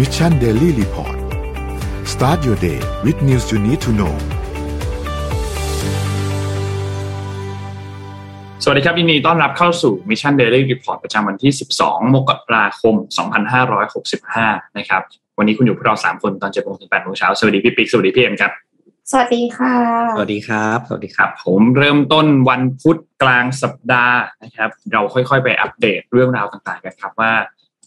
Mission Daily Report start your day with news you need to know สวัสดีครับยินดีต้อนรับเข้าสู่ Mission Daily Report ประจำวันที่ 12 มกราคม 2565 นะครับ วันนี้คุณอยู่พวกเรา 3 คนตอน7โมงถึง8โมงเช้า สวัสดีพี่ปิ๊ก สวัสดีพี่เอ็มครับ สวัสดีค่ะ สวัสดีครับ สวัสดีคครับ ผมเริ่มต้นวันพุธกลางสัปดาห์นะครับ เราค่อยๆ ไปอัปเดตเรื่องราวต่างๆกันครับว่า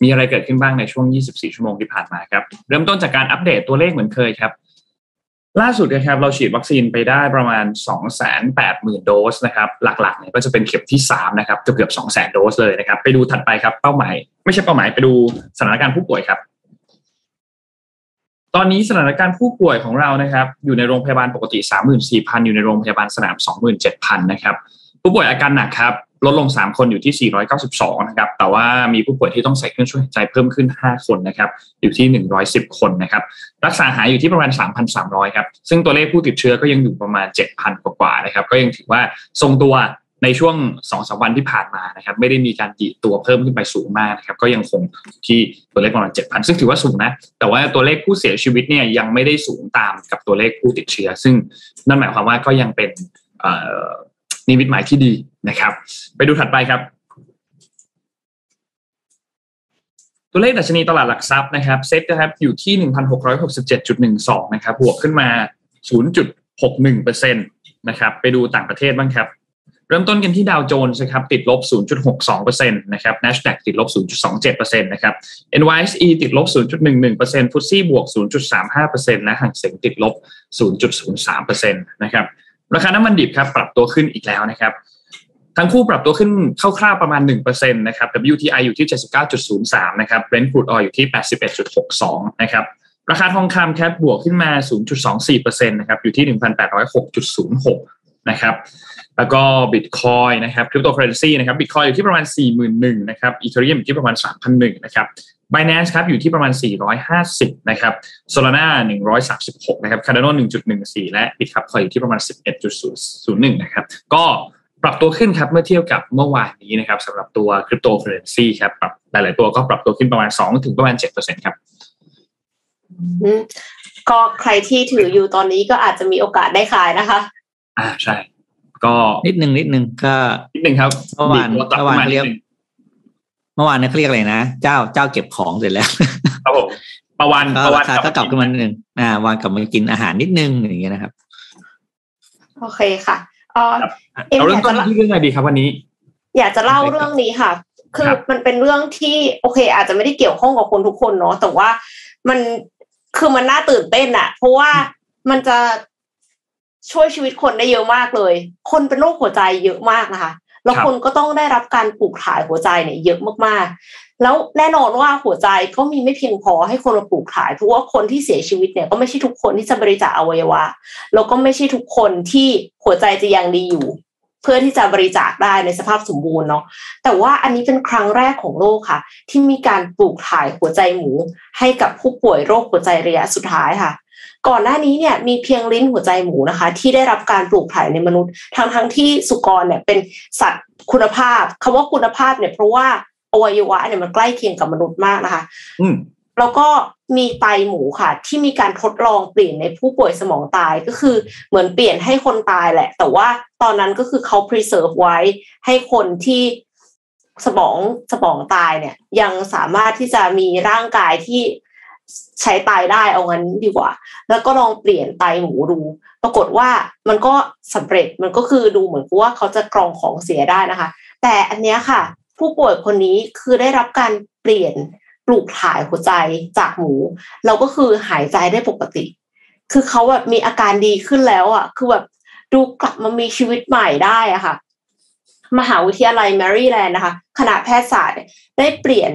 มีอะไรเกิดขึ้นบ้างในช่วง 24 ชั่วโมงที่ผ่านมาครับ เริ่มต้นจากการอัปเดตตัวเลขเหมือนเคยครับ ล่าสุดนะครับเราฉีดวัคซีนไปได้ประมาณ 280,000 โดสนะครับ หลักๆเนี่ยก็จะเป็นเข็มที่ 3 นะครับเกือบ200,000 โดสเลยนะครับ ไปดูถัดไปครับเป้าหมาย ไม่ใช่เป้าหมายไปดูสถานการณ์ผู้ป่วยครับ ตอนนี้สถานการณ์ผู้ป่วยของเรานะครับ อยู่ในโรงพยาบาลปกติ 34,000 อยู่ในโรงพยาบาลสนาม 27,000 นะครับผู้ป่วยอาการหนักครับ ลดลง 3 คนอยู่ที่ 492 นะครับ แต่ว่ามีผู้ป่วยที่ต้องใส่เครื่องช่วยหายใจเพิ่มขึ้น 5 คนนะครับ อยู่ที่ 110 คนนะครับ รักษาหายอยู่ที่ประมาณ 3,300 ครับ ซึ่งตัวเลขผู้ติดเชื้อก็ยังอยู่ประมาณ 7,000 กว่าๆนะครับ ก็ยังถือว่าทรงตัวในช่วง2อสวันที่ผ่านมานะครับ ไม่ได้มีการดีตัวเพิ่มขึ้นไปสูงมากนะครับ ก็ยังคงที่ตัวเลขประมาณ 7,000 ซึ่งถือว่าสูงนะ แต่ว่าตัวเลขผู้เสียชีวิตเนี่ยยังไม่ได้สูงตามกับตัวเลขผู้ติดเชื้อ ซึ่งนั่นหมายความว่าก็ยังเป็น นิมิตหมายที่ดีนะครับ ไปดูถัดไปครับ ตัวเลขดัชนีตลาดหลักทรัพย์นะครับเซ็ตนะครับอยู่ที่ 1,667.12 นะครับบวกขึ้นมา 0.61%นะครับไปดูต่างประเทศบ้างครับเริ่มต้นกันที่ดาวโจนส์นะครับติดลบ 0.62%นะครับ NASDAQ ติดลบ 0.27%นะครับ NYSE ติดลบ 0.11%ฟุตซี่บวก 0.35%และห่างเสงติดลบ 0.03%นะครับ ราคาน้ำมันดิบครับปรับตัวขึ้นอีกแล้วนะครับทั้งคู่ปรับตัวขึ้นคร่าวๆประมาณ1%นะครับ WTI อยู่ที่ 79.03 นะครับ Brent crude oil อยู่ที่ 81.62 นะครับ ราคาทองคำครับบวกขึ้นมา 0.24%นะครับ อยู่ที่ 1,806.06 นะครับ แล้วก็บิตคอยนะครับ คริปโตเคอเรนซีนะครับ บิตคอยอยู่ที่ประมาณ 41,000 นะครับ อีเทเรียมอยู่ที่ประมาณ 3,001 นะครับ Binance ครับอยู่ที่ประมาณ 450 นะครับ Solana 136 นะครับ Cardano 1.14 และ Bitcoin อยู่ที่ประมาณ 11.01 นะครับ ก็ปรับตัวขึ้นครับเมื่อเทียบกับเมื่อวานนี้นะครับสำหรับตัวคริปโตเคอเรนซีครับปรับหลาย ๆ ตัวก็ปรับตัวขึ้นประมาณ 2 ถึงประมาณ 7%ครับอืมก็ใครที่ถืออยู่ตอนนี้ก็อาจจะมีโอกาสได้ขายนะคะ อ่าใช่ ก็นิดนึงนิดนึงก็นิดนึงครับเมื่อวานดีดตัวกลับเมื่อวานขึ้เรียกดง เมื่อวานเนี่ยเขาเรียกอะไรนะ เจ้าเจ้าเก็บของเสร็จแล้วครับผมประวันก็ประวัราคาก็กลับขึ้นมานิดนึงอ่าวานกลับมากินอาหารนิดนึงอย่างเงี้ยนะครับ โอเคค่ะเออครับเอ็มเราเริ่มต้นอยากจะที่เรื่องอะไรดีครับวันนี้ อยากจะเล่าเรื่องนี้ค่ะ คือครับมันเป็นเรื่องที่โอเค อาจจะไม่ได้เกี่ยวข้องกับคนทุกคนเนาะแต่ว่ามันคือมันน่าตื่นเต้นอะเพราะว่ามันจะช่วยชีวิตคนได้เยอะมากเลย คนเป็นโรคหัวใจเยอะมากนะคะ แล้วครับคนก็ต้องได้รับการปลูกถ่ายหัวใจเนี่ยเยอะมากๆ แล้วแน่นอนว่าหัวใจก็มีไม่เพียงพอให้คนมาปลูกถ่าย เพราะว่าคนที่เสียชีวิตเนี่ยก็ไม่ใช่ทุกคนที่จะบริจาคอวัยวะ แล้วก็ไม่ใช่ทุกคนที่หัวใจจะยังดีอยู่ เพื่อที่จะบริจาคได้ในสภาพสมบูรณ์เนาะ แต่ว่าอันนี้เป็นครั้งแรกของโลกค่ะ ที่มีการปลูกถ่ายหัวใจหมู ให้กับผู้ป่วยโรคหัวใจระยะสุดท้ายค่ะ ก่อนหน้านี้เนี่ยมีเพียงลิ้นหัวใจหมูนะคะ ที่ได้รับการปลูกถ่ายในมนุษย์ทั้งทั้งๆที่สุกรเนี่ยเป็นสัตว์คุณภาพคำว่าคุณภาพเนี่ยเพราะว่าอวัยวะเนี่ยมันใกล้เคียงกับมนุษย์มากนะคะอืมแล้วก็มีไตหมูค่ะ ที่มีการทดลองเปลี่ยนในผู้ป่วยสมองตายก็คือเหมือนเปลี่ยนให้คนตายแหละ แต่ว่าตอนนั้นก็คือเขา preserve ไว้ให้คนที่สมองสมองตายเนี่ย ยังสามารถที่จะมีร่างกายที่ ใช้ไตได้เอางั้นดีกว่า แล้วก็ลองเปลี่ยนไตหมูดู ปรากฏว่ามันก็สำเร็จมันก็คือดูเหมือนว่าเขาจะกรองของเสียได้นะคะ แต่อันเนี้ยค่ะ ผู้ป่วยคนนี้คือได้รับการเปลี่ยนปลูกถ่ายหัวใจจากหมู เราก็คือหายใจได้ปกติ คือเขาแบบมีอาการดีขึ้นแล้วอะ คือแบบดูกลับมามีชีวิตใหม่ได้อะค่ะ มหาวิทยาลัยแมริแลนด์นะคะ คณะแพทยศาสตร์ได้เปลี่ยน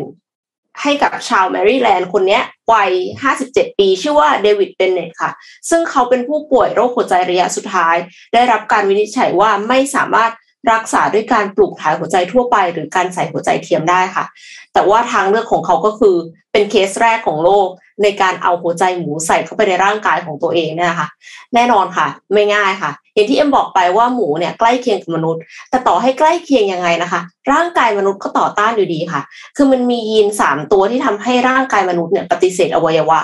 ให้กับชาวแมริแลนด์คนนี้วัย 57 ปี ชื่อว่าเดวิดเบนเนตค่ะ ซึ่งเขาเป็นผู้ป่วยโรคหัวใจระยะสุดท้าย ได้รับการวินิจฉัยว่าไม่สามารถรักษาด้วยการปลูกถ่ายหัวใจทั่วไป หรือการใส่หัวใจเทียมได้ค่ะ แต่ว่าทางเลือกของเขาก็คือเป็นเคสแรกของโลก ในการเอาหัวใจหมูใส่เข้าไปในร่างกายของตัวเองเนี่ยนะคะแน่นอนค่ะ ไม่ง่ายค่ะ อย่างที่เอ็มบอกไปว่าหมูเนี่ยใกล้เคียงกับมนุษย์ แต่ต่อให้ใกล้เคียงยังไงนะคะ ร่างกายมนุษย์ก็ต่อต้านอยู่ดีค่ะ คือมันมียีนสามตัวที่ทำให้ร่างกายมนุษย์เนี่ยปฏิเสธอวัยวะ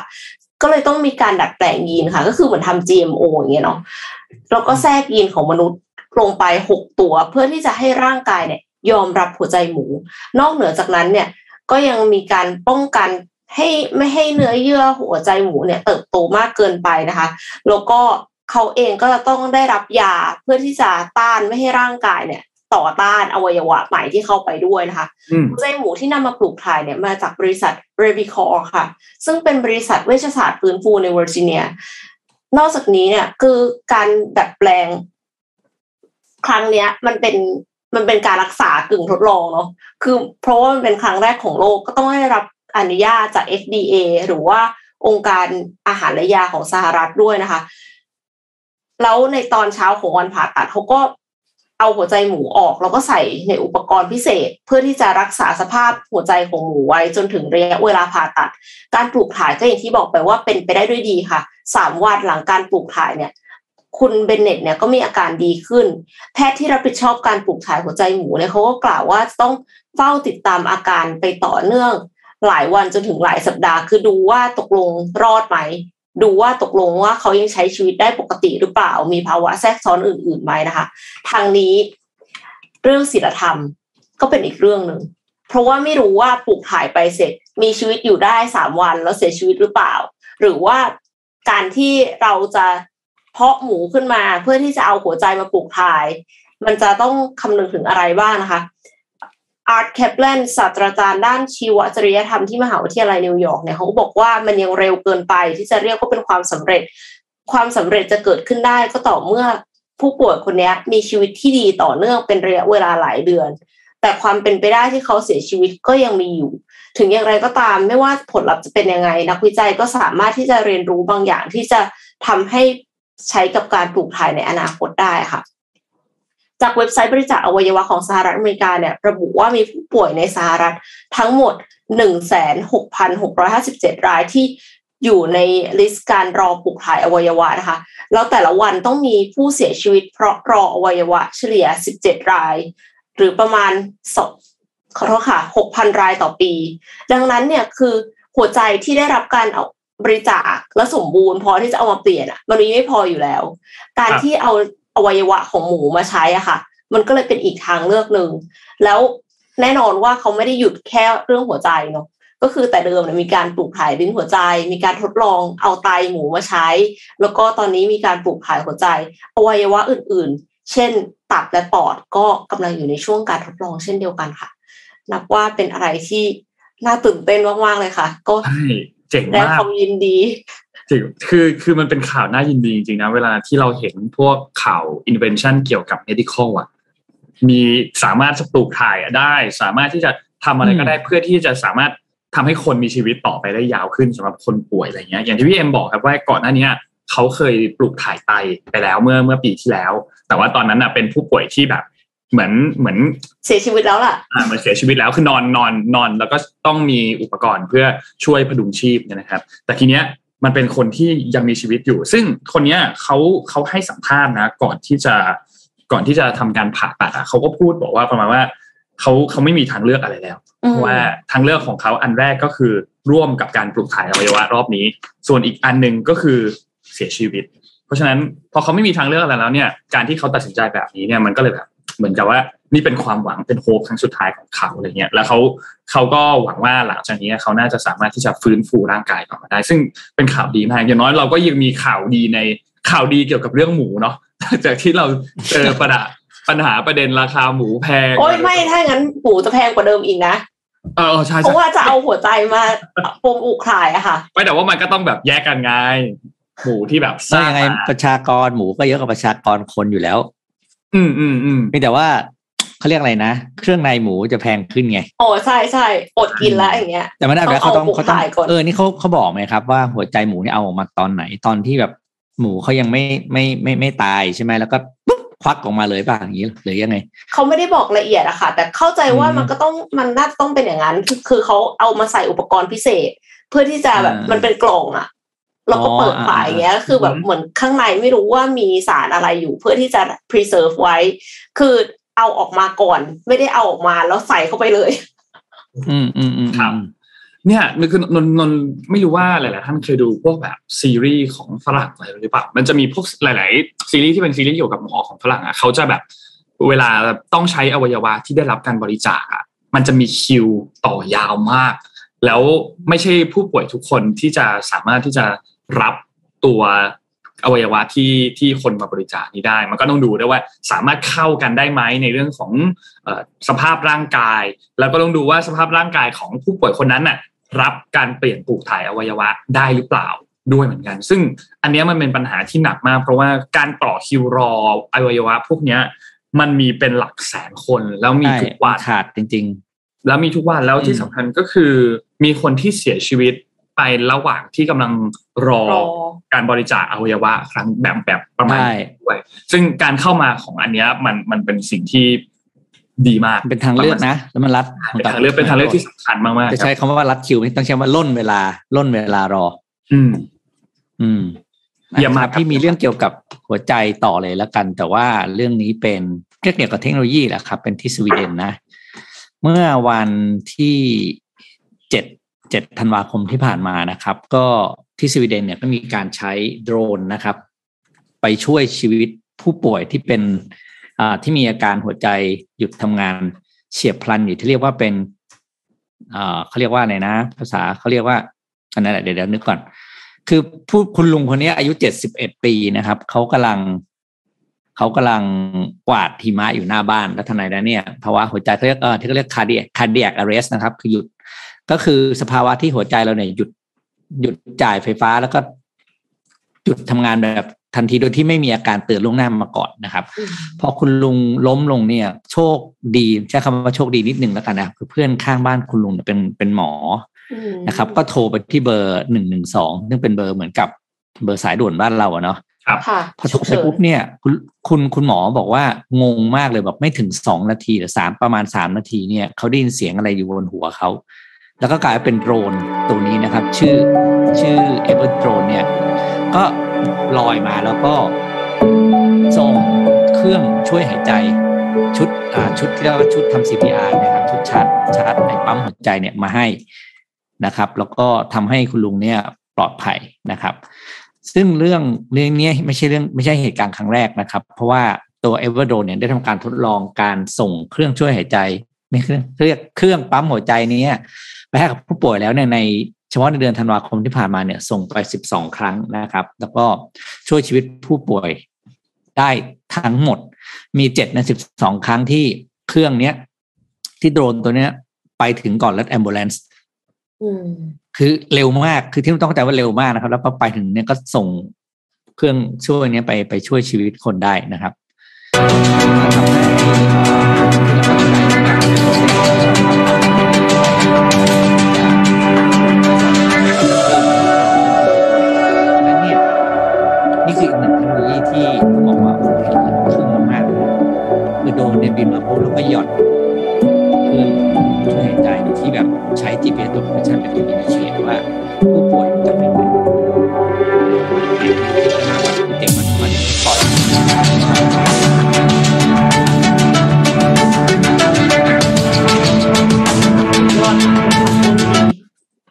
ก็เลยต้องมีการดัดแปลงยีนค่ะ ก็คือเหมือนทำ GMO อย่างเงี้ยเนาะแล้วก็แทรกยีนของมนุษย์ลงไปหกตัว เพื่อที่จะให้ร่างกายเนี่ยยอมรับหัวใจหมู นอกเหนือจากนั้นเนี่ยก็ยังมีการป้องกันให้ไม่ให้เนื้อเยื่อหัวใจหมูเนี่ยเติบโตมากเกินไปนะคะ แล้วก็ เขาเองก็จะต้องได้รับยาเพื่อที่จะต้านไม่ให้ร่างกายเนี่ย ต่อต้านอวัยวะใหม่ที่เข้าไปด้วยนะคะอืมหัวใจหมูที่นำมาปลูกถ่ายเนี่ยมาจากบริษัท r e v i c o r ค่ะ ซึ่งเป็นบริษัทเวชศาสตร์ฟื้นฟูในเวอร์จิเนีย นอกจากนี้เนี่ยคือการดัดแปลง ครั้งเนี้ย มันเป็นมันเป็นการรักษากึ่งทดลองเนาะคือเพราะว่ามันเป็นครั้งแรกของโลกก็ต้องได้รับอนุญาตจาก FDA หรือว่าองค์การอาหารและยาของสหรัฐด้วยนะคะ แล้วในตอนเช้าของวันผ่าตัดเขาก็เอาหัวใจหมูออกแล้วก็ใส่ในอุปกรณ์พิเศษ เพื่อที่จะรักษาสภาพหัวใจของหมูไว้จนถึงระยะเวลาผ่าตัด การปลูกถ่ายก็อย่างที่บอกไปว่าเป็นไปได้ด้วยดีค่ะสามวันหลังการปลูกถ่ายเนี่ย คุณเบนเน็ตเนี่ยก็มีอาการดีขึ้น แพทย์ที่รับผิดชอบการปลูกถ่ายหัวใจหมูเนี่ยเขาก็กล่าวว่าต้องเฝ้าติดตามอาการไปต่อเนื่อง หลายวันจนถึงหลายสัปดาห์คือดูว่าตกลงรอดไหม ดูว่าตกลงว่าเขายังใช้ชีวิตได้ปกติหรือเปล่า มีภาวะแทรกซ้อนอื่นๆไหมนะคะ ทางนี้เรื่องศีลธรรมก็เป็นอีกเรื่องหนึ่งเพราะว่าไม่รู้ว่าปลูกถ่ายไปเสร็จ มีชีวิตอยู่ได้สามวันแล้วเสียชีวิตหรือเปล่า หรือว่าการที่เราจะเพาะหมูขึ้นมาเพื่อที่จะเอาหัวใจมาปลูกถ่าย มันจะต้องคำนึงถึงอะไรบ้างนะคะ อาร์ตแคปแลนศาสตราจารย์ด้านชีวจริยธรรมที่มหาวิทยาลัยนิวยอร์กเนี่ยเขาก็บอกว่ามันยังเร็วเกินไปที่จะเรียกว่าเป็นความสำเร็จ ความสำเร็จจะเกิดขึ้นได้ก็ต่อเมื่อผู้ป่วยคนนี้มีชีวิตที่ดีต่อเนื่องเป็นระยะเวลาหลายเดือน แต่ความเป็นไปได้ที่เขาเสียชีวิตก็ยังมีอยู่ ถึงอย่างไรก็ตามไม่ว่าผลลัพธ์จะเป็นยังไง นักวิจัยก็สามารถที่จะเรียนรู้บางอย่างที่จะทำให้ใช้กับการปลูกถ่ายในอนาคตได้ค่ะ จากเว็บไซต์บริจาคอวัยวะของสหรัฐอเมริกาเนี่ยระบุว่ามีผู้ป่วยในสหรัฐทั้งหมด 16,657 รายที่อยู่ในลิสต์การรอปลูกถ่ายอวัยวะนะคะ แล้วแต่ละวันต้องมีผู้เสียชีวิตเพราะรออวัยวะเฉลี่ย 17 ราย หรือประมาณสองขอโทษค่ะ 6,000 รายต่อปี ดังนั้นเนี่ยคือหัวใจที่ได้รับการเอาบริจาคและสมบูรณ์พอที่จะเอามาเปลี่ยนอะมันมีไม่พออยู่แล้ว การที่เอา อวัยวะของหมูมาใช้อะค่ะ มันก็เลยเป็นอีกทางเลือกหนึ่งแล้วแน่นอนว่าเขาไม่ได้หยุดแค่เรื่องหัวใจเนาะก็คือแต่เดิมเนี่ยมีการปลูกถ่ายลิ้นหัวใจ มีการทดลองเอาไตหมูมาใช้ แล้วก็ตอนนี้มีการปลูกถ่ายหัวใจ อวัยวะอื่นๆ เช่น ตับและปอดก็กำลังอยู่ในช่วงการทดลองเช่นเดียวกันค่ะ นับว่าเป็นอะไรที่น่าตื่นเต้นมากๆเลยค่ะ ก็ใช่เจ๋งได้มากความยินดี จริงคือคือมันเป็นข่าวน่ายินดีจริงๆนะ เวลาที่เราเห็นพวกข่าว invention เกี่ยวกับ medical อะมีสามารถจะปลูกถ่ายได้ สามารถที่จะทำอะไรก็ได้เพื่อที่จะสามารถทำให้คนมีชีวิตต่อไปได้ยาวขึ้นสำหรับคนป่วยอะไรเงี้ยอย่างที่พี่เอ็มบอกครับว่าก่อนหน้านี้เขาเคยปลูกถ่ายไตไปแล้วเมื่อเมื่อปีที่แล้ว แต่ว่าตอนนั้นน่ะเป็นผู้ป่วยที่แบบ เหมือนเหมือนเสียชีวิตแล้วล่ะอ่ามันเสียชีวิตแล้วคือนอนนอนนอน แล้วก็ต้องมีอุปกรณ์เพื่อช่วยพดุงชีพเนี่ยนะครับ แต่ทีเนี้ย มันเป็นคนที่ยังมีชีวิตอยู่ ซึ่งคนเนี้ยเขาเขาให้สัมภาษณ์นะก่อนที่จะก่อนที่จะทำการผ่าตัดอะเขาก็พูดบอกว่าประมาณว่าเขาเขาไม่มีทางเลือกอะไรแล้วอืมเพราะว่าทางเลือกของเขาอันแรกก็คือร่วมกับการปลูกถ่ายอวัยวะรอบนี้ ส่วนอีกอันหนึ่งก็คือเสียชีวิต เพราะฉะนั้นพอเขาไม่มีทางเลือกอะไรแล้วเนี่ยการที่เขาตัดสินใจแบบนี้เนี่ยมันก็เลยแบบเหมือนกับว่า นี่เป็นความหวังเป็นโฮปครั้งสุดท้ายของเขาอะไรเงี้ยแล้วเขาเขาก็หวังว่าหลังจากนี้เขาน่าจะสามารถที่จะฟื้นฟูร่างกายกลับมาได้ ซึ่งเป็นข่าวดีมากอย่างน้อยเราก็ยังมีข่าวดีในข่าวดีเกี่ยวกับเรื่องหมูเนาะจากที่เราเจอปัญหาปัญหาประเด็นราคาหมูแพงโอ้ยไม่ถ้างั้นหมูจะแพงกว่าเดิมอีกนะเออใช่เพใช่ราะว่าจะเอาหัวใจมาปมอุกขายอะค่ะ ไม่แต่ว่ามันก็ต้องแบบแยกกันไงหมูที่แบบสแล้วร้างยังไงมาประชากรหมูก็เยอะกว่าประชากรคนอยู่แล้ว อืมอืมอืมเพียงแต่ว่า เขาเรียกอะไรนะ เครื่องในหมูจะแพงขึ้นไงโอ้ใช่ใช่อดกินแล้วอย่างเงี้ย แต่ไม่ได้ต้องแล้วเขาต้องเอาหมูเขาต้องขายก่อนเออนี่เขาเขาบอกไหมครับว่าหัวใจหมูเนี่ยเอาออกมาตอนไหนตอนที่แบบหมูเขายังไม่ไม่ไม่ไม่ตายใช่ไหมแล้วก็ปุ๊บควักออกมาเลยป่ะอย่างนี้หรือยังไงเขาไม่ได้บอกละเอียดอะค่ะ แต่เข้าใจว่ามันก็ต้องมันน่าจะต้องเป็นอย่างนั้นคือคือเขาเอามาใส่อุปกรณ์พิเศษ เพื่อที่จะแบบอ่ามัมันเป็นกล่องอะเราก็เปิดอ๋อฝายอย่างเงี้ยคือแบบเหมือนข้างในไม่รู้ว่ามีสารอะไรอยู่เพื่อที่จะ preserve ไว้ คือ เอาออกมาก่อน ไม่ได้เอาออกมาแล้วใส่เข้าไปเลย อืมอืมอืมครับเนี่ยนึกคือนนนนไม่รู้ว่าหลายๆท่านเคยดูพวกแบบซีรีส์ของฝรั่งอะไรหรือเปล่ามันจะมีพวกหลาย ๆ ซีรีส์ที่เป็นซีรีส์เกี่ยวกับหมอของฝรั่งอะเขาจะแบบ เวลาต้องใช้อวัยวะที่ได้รับการบริจาคอะมันจะมีคิวต่อยาวมาก แล้วไม่ใช่ผู้ป่วยทุกคนที่จะสามารถที่จะรับตัว อวัยวะที่ที่คนมาบริจาคนี้ได้ มันก็ต้องดูด้วยว่าสามารถเข้ากันได้ไหมในเรื่องของเออสภาพร่างกาย แล้วก็ต้องดูว่าสภาพร่างกายของผู้ป่วยคนนั้นน่ะรับการเปลี่ยนปลูกถ่ายอวัยวะได้หรือเปล่าด้วยเหมือนกัน ซึ่งอันเนี้ยมันเป็นปัญหาที่หนักมาก เพราะว่าการต่อคิวรออวัยวะ พวกเนี้ยมันมีเป็นหลักแสนคนแล้วมีใช่ทุกวันขาดจริงแล้วมีทุกวันแล้วที่อืมสำคัญก็คือมีคนที่เสียชีวิต ไประหว่างที่กำลังรอรอการบริจาคอวัยวะครั้งแบบแบบประมาณใช่นี้ด้วยซึ่งการเข้ามาของอันเนี้ยมันมันเป็นสิ่งที่ดีมากๆเป็นทางเลือกนะ แล้วมันรัดเป็นทางเลือกเป็นทางเลือกที่สำคัญมากๆจะคใช้รับคำว่ารัดคิวไม่ต้องใช้ว่าล่นเวลาล่นเวลารอ อืม อืมเยี่ยมมากนะครับที่มีเรื่องเกี่ยวกับหัวใจต่อเลยแล้วกัน แต่ว่าเรื่องนี้เป็นเกี่ยวกับเทคโนโลยีแหละครับ เป็นที่สวีเดนนะ เมื่อวันที่เจ็ด เจ็ธันวาคมที่ผ่านมานะครับ ก็ที่สวีเดนเนี่ยก็มีการใช้โดรนนะครับ ไปช่วยชีวิตผู้ป่วยที่เป็นที่มีอาการหัวใจหยุดทำงานเฉียบพลันอยู่ที่เรียกว่าเป็นเขาเรียกว่าอะไรนะ ภาษาเขาเรียกว่าอันนั้นแหละเดี๋ยวเดี๋ยวนึกก่อน คือผู้คุณลุงคนนี้อายุเจ็ดสิบเอ็ดปีนะครับเขากำลังเขากำลังกวาดหิมะอยู่หน้าบ้าน แล้วทนายแล้วเนี่ยภาวะหัวใจเขาเรียกเออที่เขาเรียก cardiac cardiac arrest นะครับ คือหยุด ก็คือสภาวะที่หัวใจเราเนี่ยหยุดหยุดจ่ายไฟฟ้าแล้วก็หยุดทำงานแบบทันทีโดยที่ไม่มีอาการเตือนล่วงหน้ามาก่อนนะครับ พอคุณลุงล้มลงเนี่ย โชคดีใช้คำว่าโชคดีนิดนึงแล้วกันนะคือเพื่อนข้างบ้านคุณลุงเนี่ยเป็นเป็นหมออืมนะครับ ก็โทรไปที่เบอร์หนึ่งหนึ่งสองซึ่งเป็นเบอร์เหมือนกับเบอร์สายด่วนบ้านเราอะเนาะค่ะพอโทรไปปุ๊บเนี่ย คุณคุณคุณหมอบอกว่างงมากเลยแบบไม่ถึงสองนาทีหรือสามประมาณสามนาทีเนี่ยเขาได้ยินเสียงอะไรอยู่บนหัวเขา แล้วก็กลายเป็นโดรนตัวนี้นะครับ ชื่อชื่อเอเวอร์โดรนเนี่ยก็ลอยมาแล้วก็ส่งเครื่องช่วยหายใจชุดอ่าชุดที่เรียกว่าชุดทำ CPR นะครับชุดชาร์จชาร์จไอ้ปั๊มหัวใจเนี่ยมาให้นะครับ แล้วก็ทำให้คุณลุงเนี่ยปลอดภัยนะครับ ซึ่งเรื่องเรื่องนี้ไม่ใช่เรื่องไม่ใช่เหตุการณ์ครั้งแรกนะครับ เพราะว่าตัวเอเวอร์โดเนี่ยได้ทำการทดลองการส่งเครื่องช่วยหายใจ ไม่เครื่องเรียกเครื่องปั๊มหัวใจนี้ ไปให้กับผู้ป่วยแล้วเนี่ยในเฉพาะในเดือนธันวาคมที่ผ่านมาเนี่ยส่งไป 12 ครั้งนะครับ แล้วก็ช่วยชีวิตผู้ป่วยได้ทั้งหมด มีเจ็ดในสิบสองครั้งที่เครื่องเนี้ย ที่โดรนตัวเนี้ย ไปถึงก่อนรถแอมบูเลนส์คือเร็วมากคือที่ต้องเข้าใจว่าเร็วมากนะครับ แล้วพอไปถึงเนี่ยก็ส่งเครื่องช่วยเนี้ยไปไปช่วยชีวิตคนได้นะครับ ปุ๊บแล้วก็หย่อนเครื่อช่วยหายใจโดยที่แบบใช้ GPS ตัวโปรดักชันเป็นตัวอินดิเคตว่าผู้ป่วยจะเป็นยังไงเก่งมากมันปลอด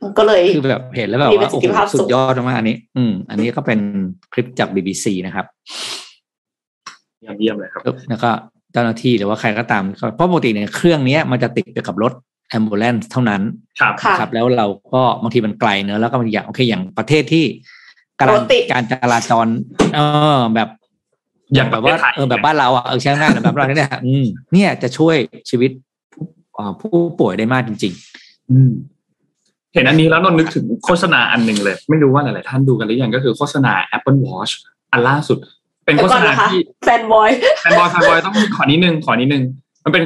มันก็เลยคือแบบเห็นแล้วแบบว่าโอ้โหสุดยอดมากอันนี้ อืม อันนี้ก็เป็นคลิปจาก BBC นะครับเยี่ยมเลยครับ แล้วก็ เจ้าหน้าที่หรือว่าใครก็ตาม เพราะปกติเนี่ยเครื่องเนี้ยมันจะติดไปกับรถ ambulance เท่านั้นครับค่ะครับ แล้วเราก็บางทีมันไกลเนอะแล้วก็บางอย่างโอเคอย่างประเทศที่การรถติดการจราจร เออแบบอย่างแบบว่าประเทศไทยเออแบบบ้านเราอะเออใช่ไหมแบบเราเนี่ยอืมเนี่ยจะช่วยชีวิตผู้อ่าผู้ป่วยได้มากจริงอืมเห็นอันนี้แล้วนนนึกถึงโฆษณาอันหนึ่งเลย ไม่รู้ว่าหลาย ๆ ท่านดูกันหรือยังก็คือโฆษณา Apple Watch อันล่าสุด เป็นโฆษอนณานะคะที่ เดี๋ยวก่อน fanboy fanboy fanboy ต้องขอนิดนึงขอนิดนึง มันเป็น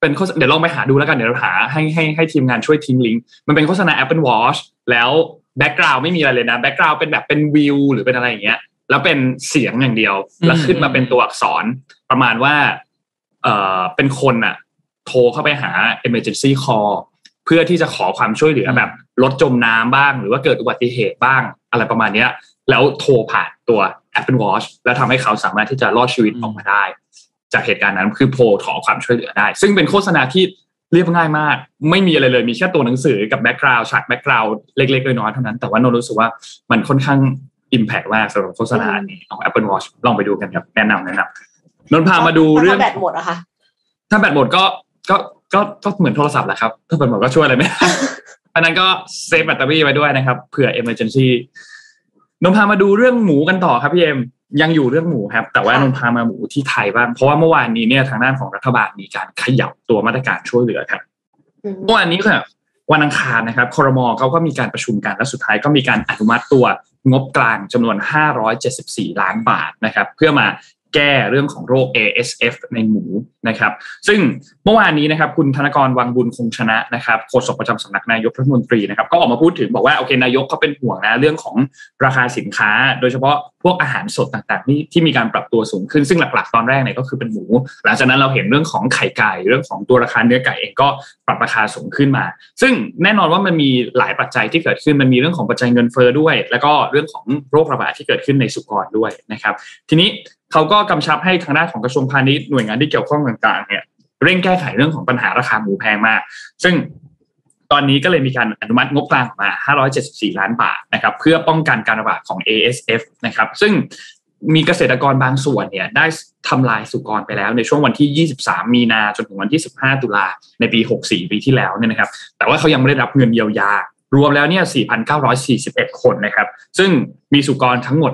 เป็นโฆษเดี๋ยวลองไปหาดูแล้วกันเดี๋ยวเราหาให้ให้ให้ทีมงานช่วยทิ้งลิงก์มันเป็นโฆษณา Apple Watch แล้ว background ไม่มีอะไรเลยนะ background เป็นแบบเป็นวิวหรือเป็นอะไรอย่างเงี้ย แล้วเป็นเสียงอย่างเดียว แล้วขึ้นมาเป็นตัวอักษร ประมาณว่า เออเป็นคนอะโทรเข้าไปหา emergency call เพื่อที่จะขอความช่วยเหลือแบบรถจมน้ำบ้าง หรือว่าเกิดอุบัติเหตุบ้างอะไรประมาณเนี้ย แล้วโทรผ่านตัว Apple Watch แล้วทำให้เขาสามารถที่จะรอดชีวิตออกมาได้ จากเหตุการณ์นั้นคือโทรขอความช่วยเหลือได้ ซึ่งเป็นโฆษณาที่เรียบง่ายมาก ไม่มีอะไรเลยมีแค่ตัวหนังสือกับ background ฉาก background เล็กๆน้อยๆเท่านั้น แต่ว่านนท์รู้สึกว่ามันค่อนข้าง impact มากสำหรับโฆษณานี้ของ Apple Watch ลองไปดูกันครับแนะนำแนะนำนนท์พามาดูเรื่องถ้าแบตหมดอะคะถ้าแบตหมดก็ก็ก็ก็เหมือนโทรศัพท์แหละครับ ถ้าแบตหมดก็ช่วยอะไรไม่ได้อันนั้นก็เซฟแบตเตอรี่ไว้ด้วยนะครับเผื่อ emergency นนท์พามาดูเรื่องหมูกันต่อครับพี่เอ็มยังอยู่เรื่องหมูครับ แต่ว่านนท์พามาหมูที่ไทยบ้างเพราะว่าเมื่อวานนี้เนี่ยทางด้านของรัฐบาลมีการขยับตัวมาตรการช่วยเหลือครับอืมเมื่อวานนี้ค่ะวันอังคารนะครับครมเขาก็มีการประชุมกันและสุดท้ายก็มีการอนุมัติตัวงบกลางจำนวน 574 ล้านบาทนะครับ เพื่อมา แก้เรื่องของโรค ASF ในหมูนะครับ ซึ่งเมื่อวานนี้นะครับ คุณธนกรวังบุญคงชนะนะครับโฆษกประจำสำนักนายกรัฐมนตรีนะครับก็ออกมาพูดถึงบอกว่าโอเคนายกเขาเป็นห่วงนะเรื่องของราคาสินค้า โดยเฉพาะพวกอาหารสดต่างๆที่ที่มีการปรับตัวสูงขึ้นซึ่งหลักๆ ตอนแรกเนี่ยก็คือเป็นหมู หลังจากนั้นเราเห็นเรื่องของไข่ไก่ เรื่องของตัวราคาเนื้อไก่เองก็ปรับราคาสูงขึ้นมา ซึ่งแน่นอนว่ามันมีหลายปัจจัยที่เกิดขึ้นมันมีเรื่องของปัจจัยเงินเฟ้อด้วย แล้วก็เรื่องของโรคระบาดที่เกิดขึ้นในสุกรด้วยนะครับ ทีนี้ เขาก็กำชับให้ทางด้านของกระทรวงพาณิชย์หน่วยงานที่เกี่ยวข้องต่างๆ เนี่ยเร่งแก้ไขเรื่องของปัญหาราคาหมูแพงมาก ซึ่งตอนนี้ก็เลยมีการอนุมัติงบกลางออกมา 574 ล้านบาทนะครับ เพื่อป้องกันการระบาดของ ASF นะครับ ซึ่งมีเกษตรกรบางส่วนเนี่ยได้ทำลายสุกรไปแล้วในช่วงวันที่ 23 มีนาจนถึงวันที่ 15 ตุลาในปี 64 ปีที่แล้วเนี่ยนะครับ แต่ว่าเขายังไม่ได้รับเงินเยียวยารวมแล้วเนี่ย 4,941 คนนะครับ ซึ่งมีสุกรทั้งหมด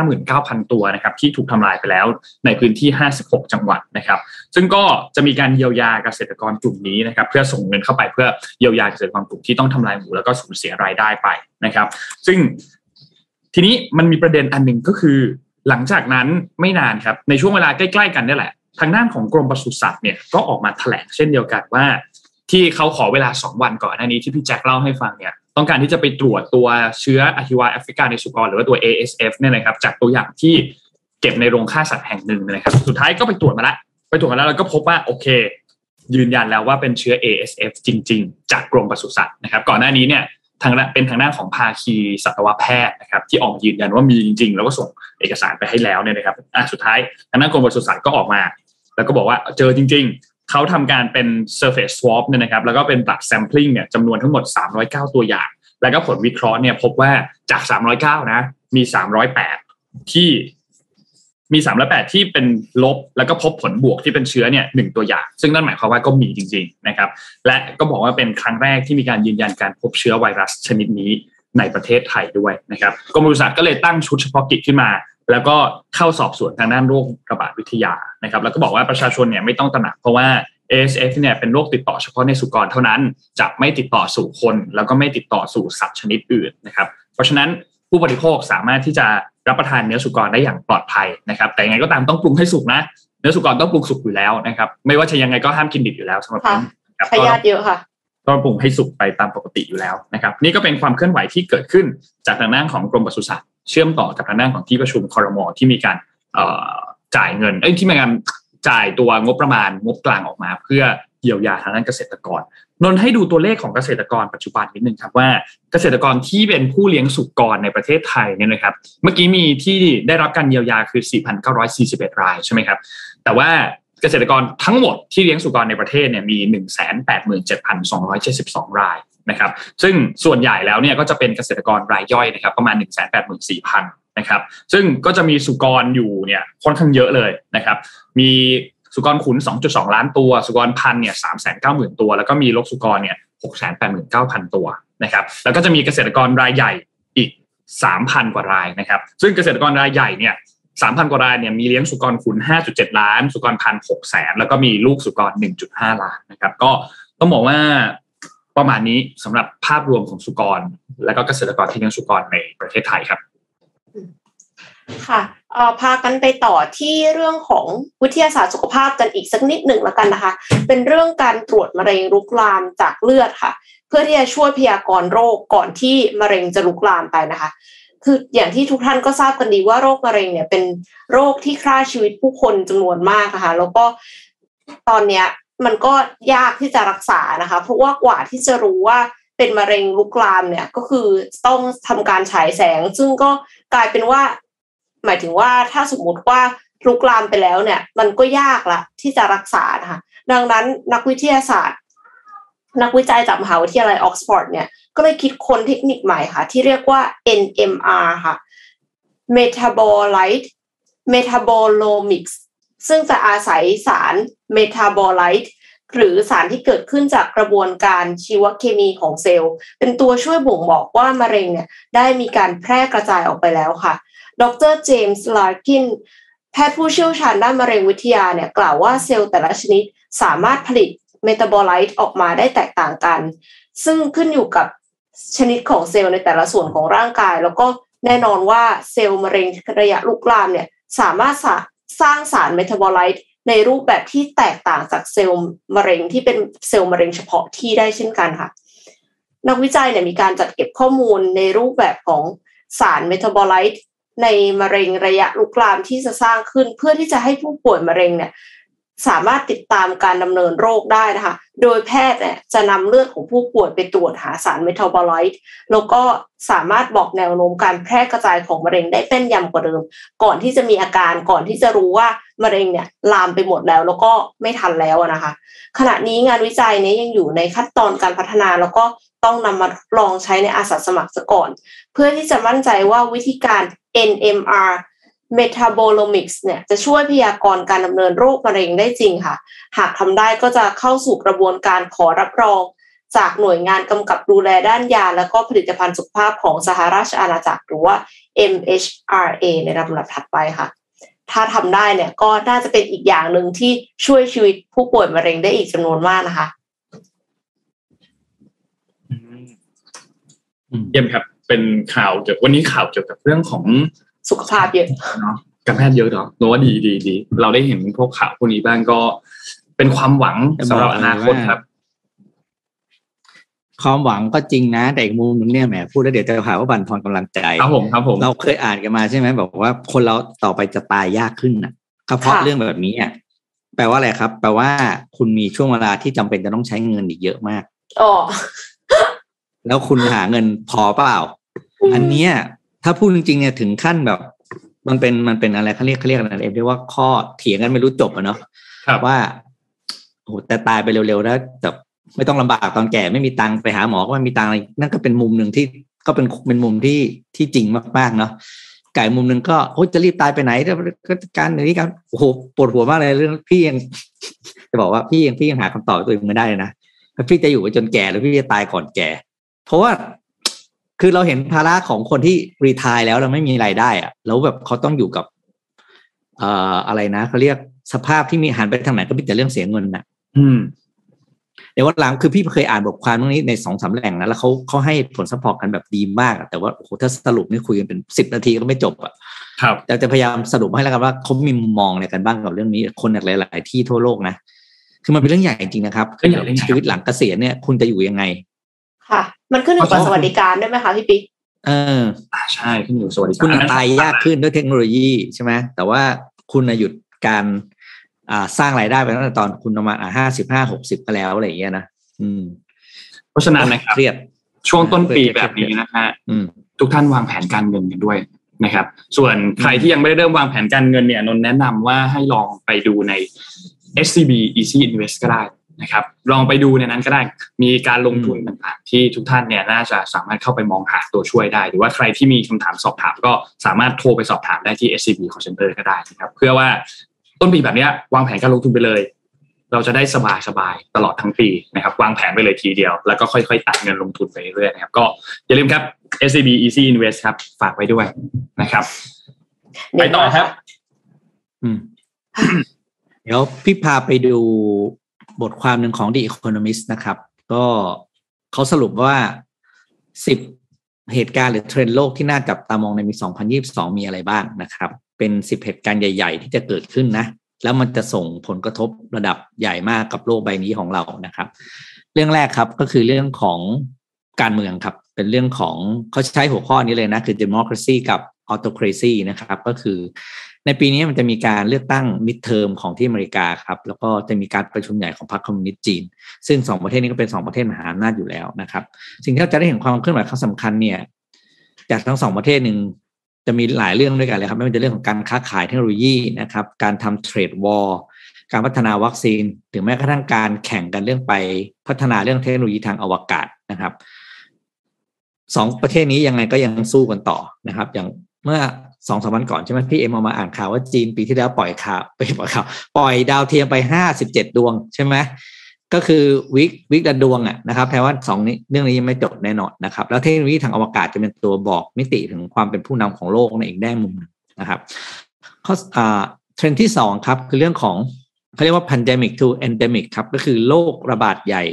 159,000 ตัวนะครับที่ถูกทำลายไปแล้วในพื้นที่ 56 จังหวัดนะครับซึ่งก็จะมีการเยียวยาเกษตรกรกลุ่มนี้นะครับเพื่อส่งเงินเข้าไปเพื่อเยียวยาเกษตรกรกลุ่มที่ต้องทำลายหมูแล้วก็สูญเสียรายได้ไปนะครับ ซึ่งทีนี้มันมีประเด็นอันหนึ่งก็คือ หลังจากนั้นไม่นานครับในช่วงเวลาใกล้ๆ กันนี่แหละ ทางด้านของกรมปศุสัตว์เนี่ยก็ออกมาแถลงเช่นเดียวกันว่า ที่เขาขอเวลา 2 วันก่อนหน้านี้ที่พี่แจ็คเล่าให้ฟังเนี่ย ต้องการที่จะไปตรวจตัวเชื้ออหิวาแอฟริกาในสุกรหรือว่าตัว ASF เนี่ยนะครับจากตัวอย่างที่เก็บในโรงฆ่าสัตว์แห่งหนึ่งนะครับ สุดท้ายก็ไปตรวจมาล้วไปตรวจมาแล้วแล้วก็พบว่าโอเค ยืนยันแล้วว่าเป็นเชื้อ ASF จริง ๆ จากกรมปศุสัตว์นะครับ ก่อนหน้านี้เนี่ยทางเป็นทางด้านของภาคีสัตวแพทย์นะครับ ที่ออกยืนยันว่ามีจริง ๆ แล้วก็ส่งเอกสารไปให้แล้วเนี่ยนะครับอะสุดท้ายทางด้านกรมปศุสัตว์ก็ออกมา แล้วก็บอกว่าเจอจริง ๆ เขาทำการเป็น surface swab เนี่ยนะครับแล้วก็เป็น blood sampling เนี่ยจำนวนทั้งหมด 309 ตัวอย่าง แล้วก็ผลวิเคราะห์เนี่ยพบว่าจาก 309 นะมี 308 ที่มี308ที่เป็นลบแล้วก็พบผลบวกที่เป็นเชื้อเนี่ยหนึ่งตัวอย่าง ซึ่งนั่นหมายความว่าก็มีจริงๆนะครับ และก็บอกว่าเป็นครั้งแรกที่มีการยืนยันการพบเชื้อไวรัสชนิดนี้ในประเทศไทยด้วยนะครับกรมปศุสัตว์ก็เลยตั้งชุดเฉพาะกิจขึ้นมา แล้วก็เข้าสอบสวนทางด้านโรคระบาดวิทยานะครับ แล้วก็บอกว่าประชาชนเนี่ยไม่ต้องตระหนักเพราะว่า ASF เนี่ยเป็นโรคติดต่อเฉพาะในสุกรเท่านั้น จะไม่ติดต่อสู่คน แล้วก็ไม่ติดต่อสู่สัตว์ชนิดอื่นนะครับ เพราะฉะนั้นผู้บริโภคสามารถที่จะรับประทานเนื้อสุกรได้อย่างปลอดภัยนะครับ แต่ยังไงก็ตามต้องปรุงให้สุกนะ เนื้อสุกรต้องปรุงสุกอยู่แล้วนะครับ ไม่ว่าจะยังไงก็ห้ามกินดิบอยู่แล้วสำหรับค่ะผมครับพยาธิเยอะค่ะก็ปรุงให้สุกไปตามปกติอยู่แล้วนะครับ นี่ก็เป็นความเคลื่อนไหวที่เกิดขึ้นจากทางด้านของกรมปศุสัตว์ เชื่อมต่อกับทางด้านของที่ประชุมคอรมอที่มีการจ่ายเงินเอ้ยที่มีการจ่ายตัวงบประมาณงบกลางออกมา เพื่อเยียวยาทางด้านเกษตรกรนนให้ดูตัวเลขของเกษตรกรปัจจุบันนิดนึงครับว่าเกษตรกรที่เป็นผู้เลี้ยงสุกรในประเทศไทยเนี่ยนะครับ เมื่อกี้มีที่ได้รับการเยียวยาคือ 4,941 รายใช่ไหมครับ แต่ว่าเกษตรกรทั้งหมดที่เลี้ยงสุกรในประเทศเนี่ยมี 187,272 ราย นะครับซึ่งส่วนใหญ่แล้วเนี่ยก็จะเป็นเกษตรกรรายย่อยนะครับประมาณ 184,000นะครับซึ่งก็จะมีสุกรอยู่เนี่ยค่อนข้างเยอะเลยนะครับมีสุกรขุน 2.2 ล้านตัว สุกรพันเนี่ย390,000ตัว แล้วก็มีลกสุกรเนี่ย689,000ตัวนะครับแล้วก็จะมีเกษตรกรรายใหญ่อีก3,000กว่ารายนะครับซึ่งเกษตรกรรายใหญ่เนี่ย3,000กว่ารายเนี่ยมีเลี้ยงสุกรขุน 5.7 ล้าน สุกรพันธุ์6แสนแล้วก็มีลูกสุกร 1.5 ล้านนะครับก็ต้องบอกว่า ประมาณนี้สำหรับภาพรวมของสุกร และก็เกษตรกรที่เลี้ยงสุกรในประเทศไทยครับค่ะเอ่อพากันไปต่อที่เรื่องของวิทยาศาสตร์สุขภาพกันอีกสักนิดหนึ่งแล้วกันนะคะ เป็นเรื่องการตรวจมะเร็งลุกลามจากเลือดค่ะ เพื่อที่จะช่วยพยากรณ์โรคก่อนที่มะเร็งจะลุกลามไปนะคะ คืออย่างที่ทุกท่านก็ทราบกันดีว่าโรคมะเร็งเนี่ยเป็นโรคที่ฆ่าชีวิตผู้คนจำนวนมากนะคะแล้วก็ตอนเนี้ย มันก็ยากที่จะรักษานะคะ เพราะว่ากว่าที่จะรู้ว่าเป็นมะเร็งลุกลามเนี่ยก็คือต้องทำการฉายแสง ซึ่งก็กลายเป็นว่า หมายถึงว่าถ้าสมมุติว่าลุกลามไปแล้วเนี่ย มันก็ยากละที่จะรักษานะคะดังนั้นนักวิทยาศาสตร์ นักวิจัยจากมหาวิทยาลัยออกซฟอร์ดเนี่ยก็เลยคิดค้นเทคนิคใหม่ค่ะ ที่เรียกว่า NMR ค่ะ Metabolite Metabolomics ซึ่งจะอาศัยสาร Metabolite หรือสารที่เกิดขึ้นจากกระบวนการชีวเคมีของเซลล์ เป็นตัวช่วยบ่งบอกว่ามะเร็งเนี่ยได้มีการแพร่กระจายออกไปแล้วค่ะ ดร.เจมส์ลาร์กินแพทย์ผู้เชี่ยวชาญด้านมะเร็งวิทยาเนี่ยกล่าวว่าเซลล์แต่ละชนิดสามารถผลิต metabolite ออกมาได้แตกต่างกัน ซึ่งขึ้นอยู่กับชนิดของเซลล์ในแต่ละส่วนของร่างกาย แล้วก็แน่นอนว่าเซลล์มะเร็งระยะลุกลามเนี่ยสามารถสร้างสาร metabolite ในรูปแบบที่แตกต่างจากเซลล์มะเร็งที่เป็นเซลล์มะเร็งเฉพาะที่ได้เช่นกันค่ะ นักวิจัยเนี่ยมีการจัดเก็บข้อมูลในรูปแบบของสาร metabolite ในมะเร็งระยะลุกลามที่จะสร้างขึ้น เพื่อที่จะให้ผู้ป่วยมะเร็งเนี่ยสามารถติดตามการดำเนินโรคได้นะคะ โดยแพทย์เนี่ยจะนำเลือดของผู้ป่วยไปตรวจหาสารเมตาบอไลต์ แล้วก็สามารถบอกแนวโน้มการแพร่กระจายของมะเร็งได้แม่นยำกว่าเดิม ก่อนที่จะมีอาการ ก่อนที่จะรู้ว่า มะเร็งเนี่ยลามไปหมดแล้วแล้วก็ไม่ทันแล้วนะคะ ขณะนี้งานวิจัยนี้ยังอยู่ในขั้นตอนการพัฒนาแล้วก็ต้องนำมาลองใช้ในอาสาสมัครซะก่อน เพื่อที่จะมั่นใจว่าวิธีการ NMR Metabolomics เนี่ยจะช่วยพยากรณ์การดำเนินโรคมะเร็งได้จริงค่ะ หากทำได้ก็จะเข้าสู่กระบวนการขอรับรอง จากหน่วยงานกำกับดูแลด้านยา และก็ผลิตภัณฑ์สุขภาพของสหราชอาณาจักรหรือว่า MHRA ในลำดับถัดไปค่ะ ถ้าทำได้เนี่ยก็น่าจะเป็นอีกอย่างหนึ่งที่ช่วยชีวิตผู้ป่วยมะเร็งได้อีกจำนวนมากนะคะเยี่ยมครับ เป็นข่าวเกี่ยววันนี้ข่าวเกี่ยวกับเรื่องของสุขภาพเยอะเนาะการแพทย์เยอะเนาะเราว่าดีดีดีเราได้เห็นพวกข่าวพวกนี้บ้างก็เป็นความหวังสำหรับอนาคตครับ ความหวังก็จริงนะ แต่อีกมุมหนึงเนี่ยแหมพูดแล้วเดี๋ยวจะหาว่าบั่นทอนกำลังใจครับผมครับผมเราเคยอ่านกันมาใช่ไหมบอกว่าคนเราต่อไปจะตายยากขึ้นนะเฉพาะค่ะเรื่องแบบนี้อะแปลว่าอะไรครับ แปลว่าคุณมีช่วงเวลาที่จำเป็นจะต้องใช้เงินอีกเยอะมากอ๋อแล้วคุณหาเงินพอเปล่า อันเนี้ย ถ้าพูดจริงๆเนี่ยถึงขั้นแบบ มันเป็นมันเป็นอะไรเขาเรียกเขาเรียกอะไรเอ็มเรียกว่าข้อเถียงกันไม่รู้จบอะเนาะครับว่าโอ้โหแต่ตายไปเร็วๆแล้วแต่ ไม่ต้องลำบากตอนแก่ไม่มีตังค์ไปหาหมอก็ไม่มีตังค์อะไรนั่นก็เป็นมุมหนึ่งที่ก็เป็นเป็นมุมที่ที่จริงมากๆเนาะไก่มุมหนึ่งก็โอ้ยจะรีบตายไปไหนก็การอย่างนี้กันโอ้โหปวดหัวมากเลยเรื่องพี่ยังจะบอกว่าพี่ยังพี่ยังหาคำตอบตัวเองไม่ได้นะพี่จะอยู่ไปจนแก่หรือพี่จะตายก่อนแก่ เพราะว่าคือเราเห็นภาระของคนที่ retire แล้วเราไม่มีรายได้อะแล้วแบบเขาต้องอยู่กับ เอ่ออะไรนะเขาเรียกสภาพที่มีหันไปทางไหนก็มีแต่เรื่องเสียเงินน่ะ อืม เดี๋ยววันหลังคือพี่เคยอ่านบทความเรื่องนี้ในสองสามแหล่งนะแล้วเขาเขาให้ผล support กันแบบดีมากอะแต่ว่าโอ้โหถ้าสรุปนี่คุยกันเป็นสิบนาทีก็ไม่จบอะครับแต่จะพยายามสรุปให้แล้วกันว่าเขามีมุมมองอะไรกันบ้างกับเรื่องนี้ คนจากหลาย ๆ ที่ทั่วโลกนะคือมันเป็นเรื่องใหญ่จริงๆนะครับเรื่องใหญ่เรื่องใหญ่ชีวิตหลังเกษียณเนี่ยคุณจะอยู่ยังไง ค่ะ มันขึ้นอยู่กับสวัสดิการด้วยไหมคะพี่ปิ๊กเอออ่าใช่ขึ้นอยู่สวัสดิการคุณอันนั้นตายยากขึ้นด้วยเทคโนโลยีใช่ไหมแต่ว่าคุณน่ะหยุดการอ่า สร้างรายได้ไปตั้งแต่ตอนคุณประมาณห้าสิบห้าหกสิบก็แล้วอะไรอย่างเงี้ยนะอืม เพราะฉะนั้นนะครับเครียดช่วงต้นปีแบบนี้นะฮะอืมทุกท่านวางแผนการเงินกันด้วยนะครับ ส่วนใครที่ยังไม่ได้เริ่มวางแผนการเงินเนี่ยนนท์แนะนำว่าให้ลองไปดูใน SCB Easy Invest ก็ได้นะครับ ลองไปดูในนั้นก็ได้มีการลงทุนต่างๆ ที่ทุกท่านเนี่ยน่าจะสามารถเข้าไปมองหาตัวช่วยได้ หรือว่าใครที่มีคำถามสอบถามก็สามารถโทรไปสอบถามได้ที่ SCB Call Center ก็ได้นะครับ เพื่อว่า ต้นปีแบบเนี้ยวางแผนการลงทุนไปเลย เราจะได้สบายสบายๆตลอดทั้งปีนะครับ วางแผนไปเลยทีเดียว แล้วก็ค่อยๆตัดเงินลงทุนไปเรื่อยๆนะครับ ก็อย่าลืมครับ SCB Easy Invest ครับ ฝากไว้ด้วยนะครับ ไปต่อครับอืมเดี๋ยวพี่พาไปดูบทความหนึ่งของ The Economist นะครับ ก็เขาสรุปว่าสิบเหตุการณ์หรือเทรนด์โลกที่น่าจับตามองในปี 2022 มีอะไรบ้างนะครับ เป็นสิบเหตุการณ์ใหญ่ ๆ ที่จะเกิดขึ้นนะ แล้วมันจะส่งผลกระทบระดับใหญ่มากกับโลกใบนี้ของเรานะครับ เรื่องแรกครับก็คือเรื่องของการเมืองครับ เป็นเรื่องของเขาใช้หัวข้อนี้เลยนะ คือ democracy กับ autocracy นะครับ ก็คือในปีนี้มันจะมีการเลือกตั้งมิดเทอมของที่อเมริกาครับแล้วก็จะมีการประชุมใหญ่ของพรรคคอมมิวนิสต์จีน ซึ่งสองประเทศนี้ก็เป็นสองประเทศมหาอำนาจอยู่แล้วนะครับ สิ่งที่เราจะได้เห็นความเคลื่อนไหวครั้งสำคัญเนี่ยจากทั้งสองประเทศหนึ่ง จะมีหลายเรื่องด้วยกันเลยครับไม่ว่าจะเรื่องของการค้าขายเทคโนโลยีนะครับ การทำเทรดวอลการพัฒนาวัคซีนถึงแม้กระทั่งการแข่งกันเรื่องไปพัฒนาเรื่องเทคโนโลยีทางอวกาศนะครับสองประเทศนี้ยังไงก็ยังสู้กันต่อนะครับ อย่างเมื่อสองสามวันก่อนใช่ไหมพี่เอ็มเอามาอ่านข่าวว่าจีนปีที่แล้วปล่อยข่าวไปปล่อยข่าวปล่อยดาวเทียมไปห้าสิบเจ็ดดวงใช่ไหม ก็คือ week week ละดวงอะนะครับแปลว่าสองนี้เรื่องนี้ยังไม่จบแน่นอนนะครับ แล้วเทคโนโลยีทางอวกาศจะเป็นตัวบอกมิติถึงความเป็นผู้นำของโลกในอีกแง่มุมนะครับข้อเทรนที่สองครับคือเรื่องของเขาเรียกว่า pandemic to endemic ครับก็คือโรคระบาดใหญ่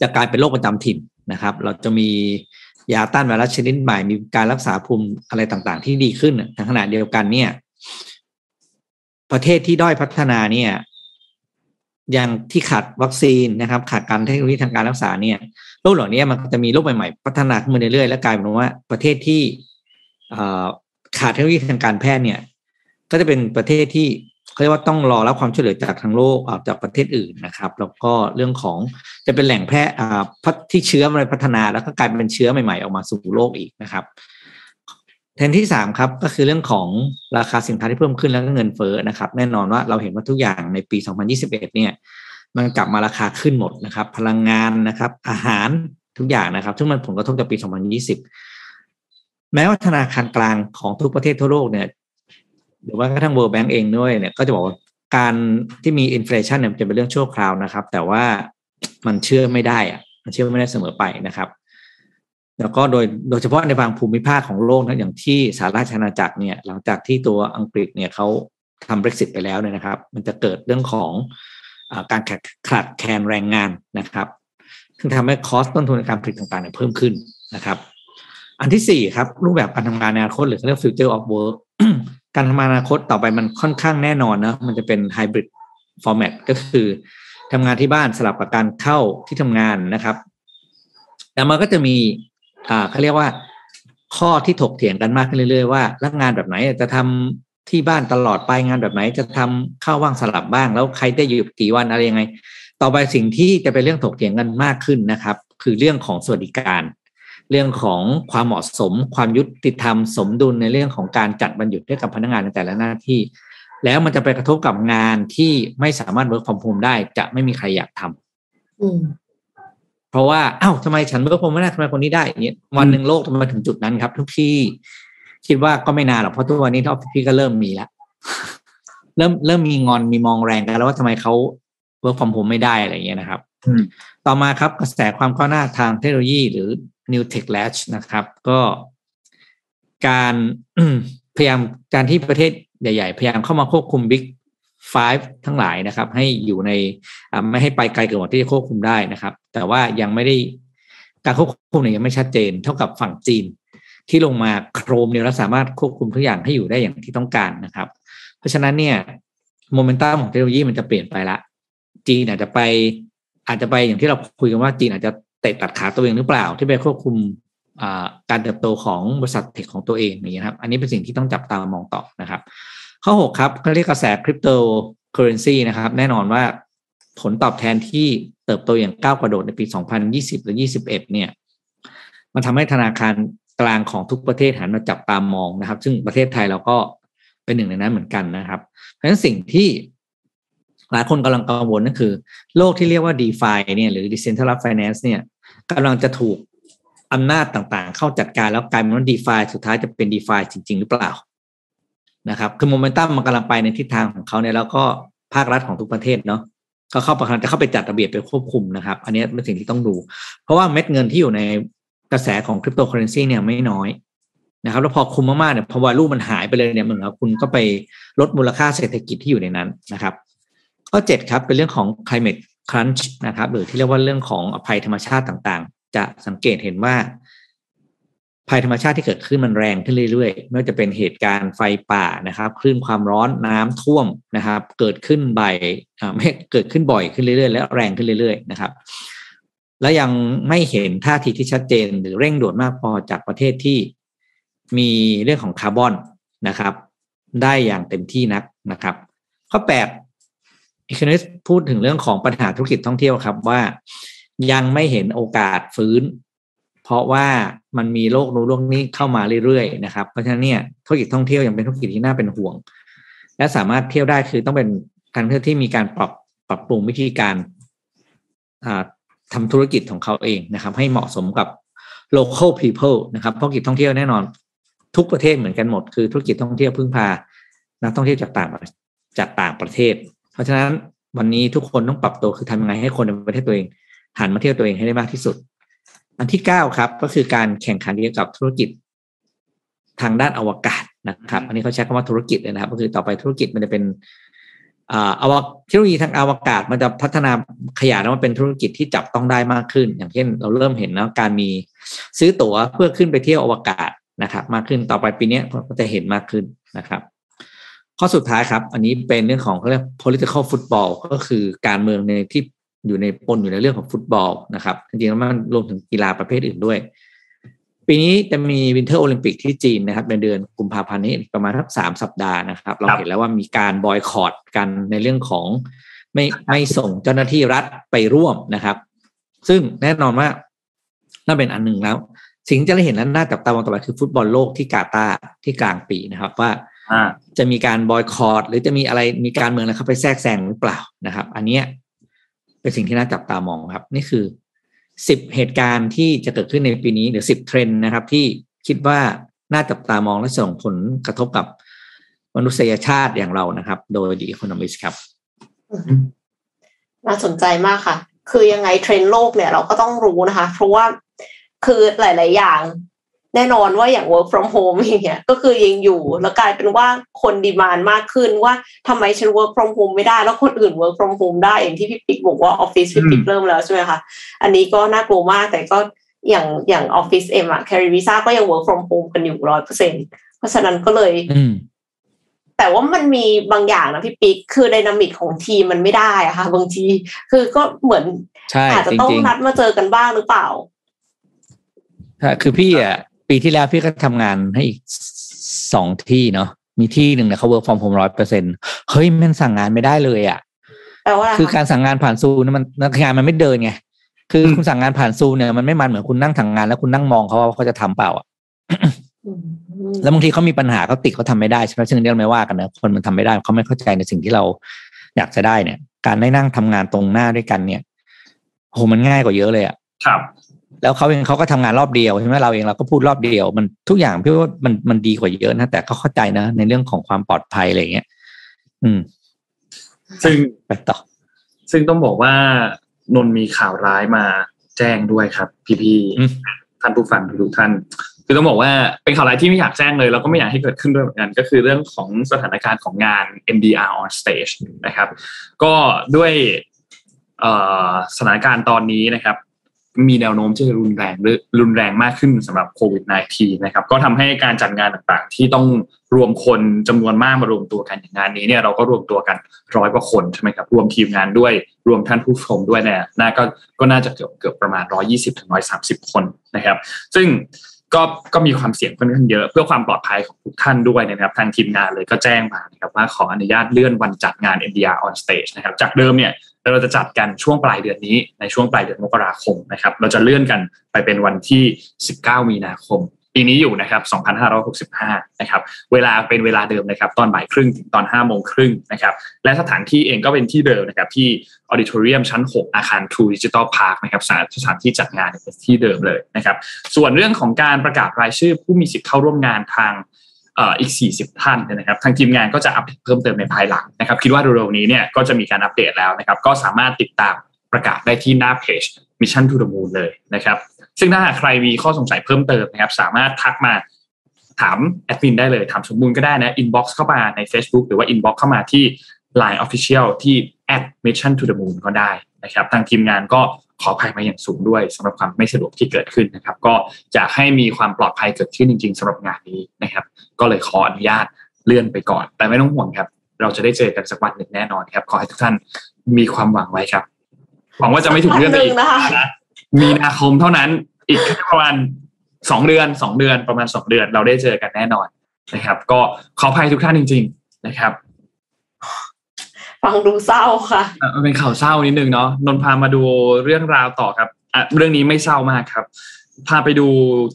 จะกลายเป็นโรคประจำถิ่นนะครับ เราจะมียาต้านไวรัสชนิดใหม่มีการรักษาภูมิอะไรต่างๆ ที่ดีขึ้นในขณะเดียวกันเนี่ย ประเทศที่ด้อยพัฒนาเนี่ย อยังที่ขาดวัคซีนนะครับ ขาดการเทคโนโลยีทางการรักษาเนี่ยโรคเหล่านี้มันจะมีโรคใหม่ๆ พัฒนาขึ้นมาเรื่อยๆและกลายเป็นว่าประเทศที่ขาดเทคโนโลยีทางการแพทย์เนี่ย ก็จะเป็นประเทศที่เขาเรียกว่าต้องรอรับความช่วยเหลือจากทางโลกจากประเทศอื่นนะครับ แล้วก็เรื่องของจะเป็นแหล่งแพร่ที่เชื้อมันพัฒนาแล้วก็กลายเป็นเชื้อใหม่ ๆ ออกมาสู่โลกอีกนะครับ ทนที่สามครับก็คือเรื่องของราคาสินค้าที่เพิ่มขึ้นแล้วก็เงินเฟ้อนะครับ แน่นอนว่าเราเห็นว่าทุกอย่างในปี 2021 เนี่ยมันกลับมาราคาขึ้นหมดนะครับ พลังงานนะครับ อาหารทุกอย่างนะครับ ซึ่งมันผลกระทบจากปี 2020 แม้ว่าธนาคารกลางของทุกประเทศทั่วโลกเนี่ยหรือว่ากระทั่ง World Bank เองด้วยเนี่ยก็จะบอกว่าการที่มีอินฟลชันเนี่ยจะเป็นเรื่องชั่วคราวนะครับ แต่ว่ามันเชื่อไม่ได้อะมันเชื่อไม่ได้เสมอไปนะครับ แล้วก็โดยโดยเฉพาะในบางภูมิภาคของโลกนะอย่างที่สหราชอาณาจักรเนี่ยหลังจากที่ตัวอังกฤษเนี่ยเขาทำ Brexit ไปแล้วเนี่ยนะครับ มันจะเกิดเรื่องของอการขาดแคลนแรงงานนะครับ ซึ่งทำให้คอสต้นทุนในการผลิตต่างๆเนี่ยเพิ่มขึ้นนะครับ อันที่สี่ครับ รูปแบบการทำงานในอนาคตหรือเรียก future of work การทำงานอนาคตต่อไปมันค่อนข้างแน่นอนนะมันจะเป็นไฮบริดฟอร์แมตก็คือทำงานที่บ้านสลับกับการเข้าที่ทำงานนะครับ แต่มันก็จะมี เขาเรียกว่า ข้อที่ถกเถียงกันมากขึ้นเรื่อยๆว่าแล้วงานแบบไหนจะททำที่บ้านตลอดไปงานแบบไหนจะทำเข้าบ้างสลับบ้าง แล้วใครจะอยู่กี่วันอะไรยังไง ต่อไปสิ่งที่จะเป็นเรื่องถกเถียงกันมากขึ้นนะครับ คือเรื่องของสวัสดิการ เรื่องของความเหมาะสม ความยุติธรรมสมดุลในเรื่องของการจัดบรรจุให้กับพนักงานในแต่ละหน้าที่ แล้วมันจะไปกระทบกับงานที่ไม่สามารถ work from home ได้จะไม่มีใครอยากทำ เพราะว่าอ้าวทำไมฉัน work from ไม่ได้ทำไมคนนี้ได้เนี่ยวันหนึ่งโลกดำเนินถึงจุดนั้นครับ ทุกที่คิดว่าก็ไม่นานหรอกเพราะทุกวันนี้ออฟฟิศพี่ก็เริ่มมีแล้วเริ่มเริ่มมีงอนมีมองแรงกันแล้วว่าทำไมเขา work from home ไม่ได้อะไรเงี้ยนะครับต่อมาครับกระแสความก้าวหน้าทางเทคโนโลยีหรือ new techlash นะครับ ก็การพยายามการที่ประเทศใหญ่ ๆ พยายามเข้ามาควบคุม big 5 ทั้งหลายนะครับ ให้อยู่ในไม่ให้ไปไกลเกินกว่าที่จะควบคุมได้นะครับ แต่ว่ายังไม่ได้การควบคุมเนี่ยยังไม่ชัดเจน เท่ากับฝั่งจีน ที่ลงมาโครมเนี่ยแล้วสามารถควบคุมทุกอย่างให้อยู่ได้อย่างที่ต้องการนะครับ เพราะฉะนั้นเนี่ยโมเมนตัมของเทคโนโลยีมันจะเปลี่ยนไปละ จีนอาจจะไปอาจจะไปอย่างที่เราคุยกันว่าจีนอาจจะเตะตัดขาตัวเองหรือเปล่า ที่ไปควบคุมการเติบโตของบริษัท tech ของตัวเองนี่ครับ อันนี้เป็นสิ่งที่ต้องจับตามองต่อนะครับ ข้อ6ครับเขาเรียกกระแสคริปโตเคอเรนซีนะครับ แน่นอนว่าผลตอบแทนที่เติบโตอย่างก้าวกระโดดในปี 2020 หรือ 21 เนี่ย มันทำให้ธนาคารกลางของทุกประเทศหันมาจับตามมองนะครับ ซึ่งประเทศไทยเราก็เป็นหนึ่งในนั้นเหมือนกันนะครับ เพราะฉะนั้นสิ่งที่หลายคนกำลังกังวลนั่นคือ โลกที่เรียกว่า d e f าเนี่ยหรือ Decentralized Finance เนี่ยกำลังจะถูกอำนาจต่างๆ เข้าจัดการแล้วกลายเป็นว่า d e f าสุดท้ายจะเป็น d e f าจริง ๆ หรือเปล่า นะครับคือโมเมนตัมมันกำลังไปในทิศทางของเขาเนี่ยแล้วก็ภาครัฐของทุกประเทศเนาะก็เข้าประชันจะเข้าไปจัดระเบียบไปควบคุมนะครับ อันนี้เป็นสิ่งที่ต้องดู เพราะว่าเม็ดเงินที่อยู่ในกระแสของคริปโตเคอเรนซีเนี่ยไม่น้อยนะครับแล้วพอคุมมากๆเนี่ยพอ value มันหายไปเลยเนี่ยเหมือนกับคุณก็ไปลดมูลค่าเศรษฐกิจที่อยู่ในนั้นนะครับข้อ7ครับเป็นเรื่องของ climate crunch นะครับหรือที่เรียกว่าเรื่องของภัยธรรมชาติต่างๆ จะสังเกตเห็นว่า ภัยธรรมชาติที่เกิดขึ้นมันแรงขึ้นเรื่อยๆ ไม่ว่าจะเป็นเหตุการณ์ไฟป่านะครับคลื่นความร้อนน้ำท่วมนะครับ เกิดขึ้นบ่อยไม่เกิดขึ้นบ่อยขึ้นเรื่อยๆ และแรงขึ้นเรื่อย ๆ นะครับ และยังไม่เห็นท่าทีที่ชัดเจนหรือเร่งด่วนมากพอจากประเทศที่มีเรื่องของคาร์บอนนะครับ ได้อย่างเต็มที่นักนะครับ ข้อแปดอีคนิสพูดถึงเรื่องของปัญหาธุรกิจท่องเที่ยวครับว่ายังไม่เห็นโอกาสฟื้น ราะว่ามันมีโรคนู้นโรคนี้เข้ามาเรื่อยๆนะครับเพราะฉะนั้นเนี่ยธุรกิจท่องเที่ยวยังเป็นธุรกิจที่น่าเป็นห่วง และสามารถเที่ยวได้คือต้องเป็นการเที่ยวที่มีการปรับปรับปรุงวิธีการทำธุรกิจของเขาเองนะครับ ให้เหมาะสมกับ local people นะครับธุรกิจท่องเที่ยวแน่นอน ทุกประเทศเหมือนกันหมด คือธุรกิจท่องเที่ยวพึ่งพานักท่องเที่ยวจากต่างจากต่างประเทศ เพราะฉะนั้นวันนี้ทุกคนต้องปรับตัวคือทำยังไงให้คนในประเทศตัวเองหันมาเที่ยวตัวเองให้ได้มากที่สุด อันที่เก้าครับก็คือการแข่งขันเกี่ยวกับธุรกิจทางด้านอวกาศนะครับ อันนี้เขาใช้คำว่าธุรกิจเลยนะครับ ก็คือต่อไปธุรกิจมันจะเป็นอ่าอวเทคโนโลยีทางอวกาศมันจะพัฒนาขยายมาเป็นธุรกิจที่จับต้องได้มากขึ้น อย่างเช่น เราเริ่มเห็นนะการมีซื้อตั๋วเพื่อขึ้นไปเที่ยวอวกาศนะครับ มากขึ้นต่อไปปีนี้ก็จะเห็นมากขึ้นนะครับ ข้อสุดท้ายครับ อันนี้เป็นเรื่องของเขาเรียก political football ก็คือการเมืองในที่ อยู่ในปนอยู่ในเรื่องของฟุตบอลนะครับจริงๆแล้วมันรวมถึงกีฬาประเภทอื่นด้วย ปีนี้จะมีวินเทอร์โอลิมปิกที่จีนนะครับในเดือนกุมภาพันธ์นี้ประมาณทักสามสัปดาห์นะครับ เราเห็นแล้วว่ามีการบอยคอรดกันในเรื่องของไม่ไม่ส่งเจ้าหน้าที่รัฐไปร่วมนะครับ ซึ่งแน่นอนว่าน่าเป็นอันหนึ่งแล้ว สิ่งที่จะได้เห็นนั้นน่าจับตามองต่อไปคือฟุตบอลโลกที่กาตาร์ที่กลางปีนะครับว่าจะมีการ boycott หรือจะมีอะไรมีการเมืองอะไรเข้าไปแทรกแซงหรือเปล่านะครับ อันเนี้ย เป็นสิ่งที่น่าจับตามองครับ นี่คือสิบเหตุการณ์ที่จะเกิดขึ้นในปีนี้หรือสิบเทรนด์นะครับ ที่คิดว่าน่าจับตามองและส่งผลกระทบกับมนุษยชาติอย่างเรานะครับ โดย The Economist ครับ น่าสนใจมากค่ะ คือยังไงเทรนด์โลกเนี่ยเราก็ต้องรู้นะคะ เพราะว่าคือหลาย ๆ อย่าง แน่นอนว่าอย่าง work from home อย่างเงี้ยก็คือยังอยู่ แล้วกลายเป็นว่าคน demand มากขึ้นว่าทำไมฉัน work from home ไม่ได้ แล้วคนอื่น work from home ได้อย่างที่พี่ปิ๊กบอกว่าออฟฟิศพี่ปิ๊กเริ่มแล้วใช่ไหมคะอันนี้ก็น่ากลัวมากแต่ก็อย่างอย่างออฟฟิศเอ็มอะแคริวิซ่าก็ยัง work from home กันอยู่ร้อยเปอร์เซ็นต์เพราะฉะนั้นก็เลยแต่ว่ามันมีบางอย่างนะพี่ปิ๊กคือ dynamic ของทีมมันไม่ได้อะค่ะ บางที คือก็เหมือนอาจจะต้องนัดมาเจอกันบ้างหรือเปล่าคือพี่อะ ปีที่แล้วพี่ก็ทำงานให้อีกสองที่เนาะมีที่หนึ่งเนี่ยเขา work from home ร้อยเปอร์เซ็นต์เฮ้ยมันสั่งงานไม่ได้เลยอะคือการสั่งงานผ่านซูนมันงานมันไม่เดินไงคือคุณสั่งงานผ่านซูเนี่ยมันไม่มันเหมือนคุณนั่งทำงานแล้วคุณนั่งมองเขาว่าเขาจะทำเปล่าอะแล้วบางทีเขามีปัญหาเขาติดเขาทาไม่ได้ใช่ไหมซึ่งเรื่องไม่ว่ากันนะคนมันทำไม่ได้เขาไม่เข้าใจในสิ่งที่เราอยากจะได้เนี่ย การได้นั่งทำงานตรงหน้าด้วยกันเนี่ยโหมันง่ายกว่าเยอะเลยอะครับ แล้วเขาเองเขาก็ทำงานรอบเดียวใช่ไหมเราเองเราก็พูดรอบเดียว มันทุกอย่างพี่ว่ามันมันดีกว่าเยอะนะ แต่เขาเข้าใจนะ ในเรื่องของความปลอดภัยอะไรเงี้ย อืม ซึ่งไปต่อซึ่งต้องบอกว่านนมีข่าวร้ายมาแจ้งด้วยครับ พี่ๆท่านผู้ฟังทุกท่าน คือต้องบอกว่าเป็นข่าวร้ายที่ไม่อยากแจ้งเลย แล้วก็ไม่อยากให้เกิดขึ้นด้วยเหมือนกัน ก็คือเรื่องของสถานการณ์ของงาน MDR on stage นะครับ ก็ด้วยสถานการณ์ตอนนี้นะครับ มีแนวโน้มที่จะรุนแรงหรือรุนแรงมากขึ้นสำหรับโควิด -19 นะครับ ก็ทำให้การจัดงานต่างๆ ที่ต้องรวมคนจำนวนมากมารวมตัวกันอย่างงานนี้เนี่ยเราก็รวมตัวกันร้อยกว่าคนใช่ไหมครับ รวมทีมงานด้วยรวมท่านผู้ชมด้วยเนี่ยน่าก็ก็น่าจะเกือบเกือบประมาณ 120ถึง130 คนนะครับ ซึ่งก็ก็มีความเสี่ยงค่อนข้างเยอะเพื่อความปลอดภัยของทุกท่านด้วยนะครับ ทางทีมงานเลยก็แจ้งมานะครับว่าขออนุญาตเลื่อนวันจัดงาน NDR on stage นะครับจากเดิมเนี่ย เราจะจัดกันช่วงปลายเดือนนี้ในช่วงปลายเดือนมกราคมนะครับ เราจะเลื่อนกันไปเป็นวันที่ 19 มีนาคม ปีนี้อยู่นะครับ 2565 นะครับ เวลาเป็นเวลาเดิมนะครับ ตอนบ่ายครึ่งถึงตอน 5 โมงครึ่งนะครับ และสถานที่เองก็เป็นที่เดิมนะครับ ที่ออดิทอเรียมชั้น 6 อาคาร True Digital Park นะครับสถานที่จัดงานเป็นที่เดิมเลยนะครับ ส่วนเรื่องของการประกาศรายชื่อผู้มีสิทธิ์เข้าร่วมงานทาง อีก 40 ท่านนะครับ ทางทีมงานก็จะอัปเดตเพิ่มเติมในภายหลังนะครับ คิดว่าเร็วๆนี้เนี่ยก็จะมีการอัปเดตแล้วนะครับ ก็สามารถติดตามประกาศได้ที่หน้าเพจ Mission to the Moon เลยนะครับ ซึ่งถ้าใครมีข้อสงสัยเพิ่มเติมนะครับ สามารถทักมาถามแอดมินได้เลย ถามสมบูรณ์ก็ได้นะ inbox เข้ามาใน Facebook หรือว่า inbox เข้ามาที่ Line Official ที่ at mission to the moon ก็ได้นะครับ ทางทีมงานก็ ขออภัยมาอย่างสูงด้วยสำหรับความไม่สะดวกที่เกิดขึ้นนะครับ ก็จะให้มีความปลอดภัยเกิดขึ้นจริง ๆสำหรับงานนี้นะครับ ก็เลยขออนุญาตเลื่อนไปก่อน แต่ไม่ต้องห่วงครับ เราจะได้เจอกันสักวันหนึ่งแน่นอนครับ ขอให้ทุกท่านมีความหวังไว้ครับหวังว่าจะไม่ถูกเลื่อนไปอีกนะมีนาคมเท่านั้นอีกแค่ประมาณสองเดือนสองเดือนประมาณสองเดือน เราได้เจอกันแน่นอนนะครับ ก็ขออภัยทุกท่านจริง ๆ นะครับ ฟังดูเศร้าค่ะมันเป็นข่าวเศร้านิดนึงเนาะนนท์พามาดูเรื่องราวต่อครับอะเรื่องนี้ไม่เศร้ามากครับ พาไปดู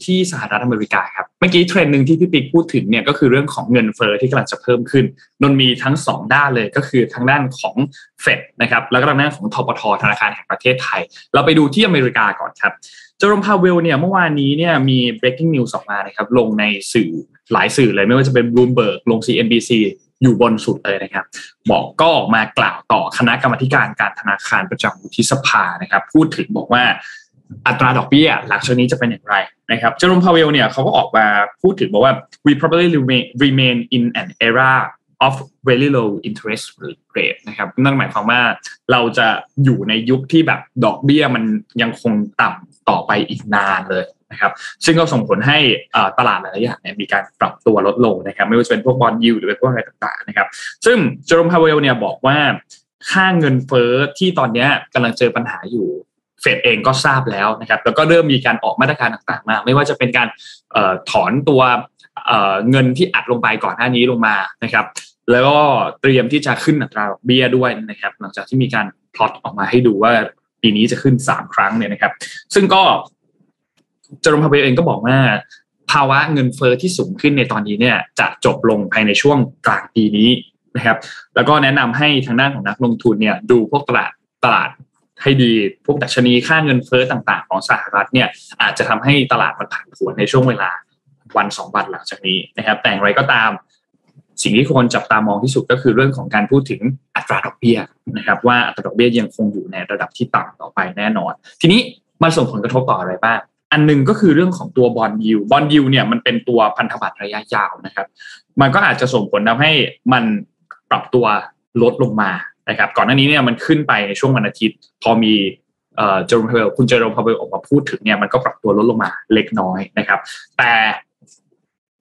ที่สหรัฐอเมริกาครับเมื่อกี้เทรนด์หนึ่งที่พี่ปิ๊กพูดถึงเนี่ยก็คือเรื่องของเงินเฟอ้อที่กำลังจะเพิ่มขึ้น นนท์มีทั้งสองด้านเลยก็คือทางด้านของเฟดนะครับแล้วก็ทางด้านของธปทธนาคารแห่งประเทศไทย เราไปดูที่อเมริกาก่อนครับเจอโรมพาวเวลเนี่ยเมื่อวานนี้เนี่ยมี breaking news ออกมานะครับลงในสื่อหลายสื่อเลยไม่ว่าจะเป็น Bloomberg ลง CNBC อยู่บนสุดเลยนะครับ บอกก็ออกมากล่าวต่อคณะกรรมการการธนาคารประจำวุฒิสภานะครับ พูดถึงบอกว่าอัตราดอกเบี้ยหลังจากนี้จะเป็นอย่างไรนะครับเจอโรมพาวเวลเนี่ยเขาก็ออกมาพูดถึงบอกว่า we probably remain remain in an era of very low interest rate นะครับนั่นหมายความว่าเราจะอยู่ในยุคที่แบบดอกเบี้ยมันยังคงต่ำต่อไปอีกนานเลย นะครับซึ่งก็ส่งผลให้ตลาดหลายอย่างเนี่ยมีการปรับตัวลดลงนะครับไม่ว่าจะเป็นพวกบอลยูหรือเป็นพวกอะไรต่างๆนะครับซึ่งเจอร์มพาเวลเนี่ยบอกว่าค่าเงินเฟ้อที่ตอนนี้กำลังเจอปัญหาอยู่เฟดเองก็ทราบแล้วนะครับแล้วก็เริ่มมีการออกมาตรการต่างๆมา ไม่ว่าจะเป็นการถอนตัวเงินที่อัดลงไปก่อนหน้านี้ลงมานะครับ แล้วก็เตรียมที่จะขึ้นอัตราดอกเบี้ยด้วยนะครับ หลังจากที่มีการพลอตออกมาให้ดูว่าปีนี้จะขึ้นสามครั้งเนี่ยนะครับ ซึ่งก็ เจอร์มพาเวลเองก็บอกว่า ภาวะเงินเฟอ้อที่สูงขึ้นในตอนนี้เนี่ยจะจบลงภายในช่วงกลางปีนี้นะครับแล้วก็แนะนำให้ทางด้านของนักลงทุนเนี่ยดูพวกตลาดตลาดให้ดีพวกดัชนีค่าเงินเฟอ้อต่าง ๆ ของสหรัฐเนี่ยอาจจะทำให้ตลาดมันผันผวนในช่วงเวลาวันสองวันหลังจากนี้นะครับแต่อย่างไรก็ตาม สิ่งที่ควรจับตามองที่สุดก็คือเรื่องของการพูดถึงอัตราดอกเบี้ยนะครับว่าอัตราดอกเบี้ยยังคงอยู่ในระดับที่ต่ำต่อไปแน่นอน ทีนี้มันส่งผลกระทบต่ออะไรบ้าง อันนึงก็คือเรื่องของตัวบอลยูบอลยูเนี่ยมันเป็นตัวพันธบัตรระยะยาวนะครับ มันก็อาจจะส่งผลทำให้มันปรับตัวลดลงมานะครับ ก่อนหน้านี้เนี่ยมันขึ้นไปในช่วงวันอาทิตย์ พอมีเอ่อจอร์มพาเวลคุณเจอร์มพาเวลออกมาพูดถึงเนี่ยมันก็ปรับตัวลดลงมาเล็กน้อยนะครับ แต่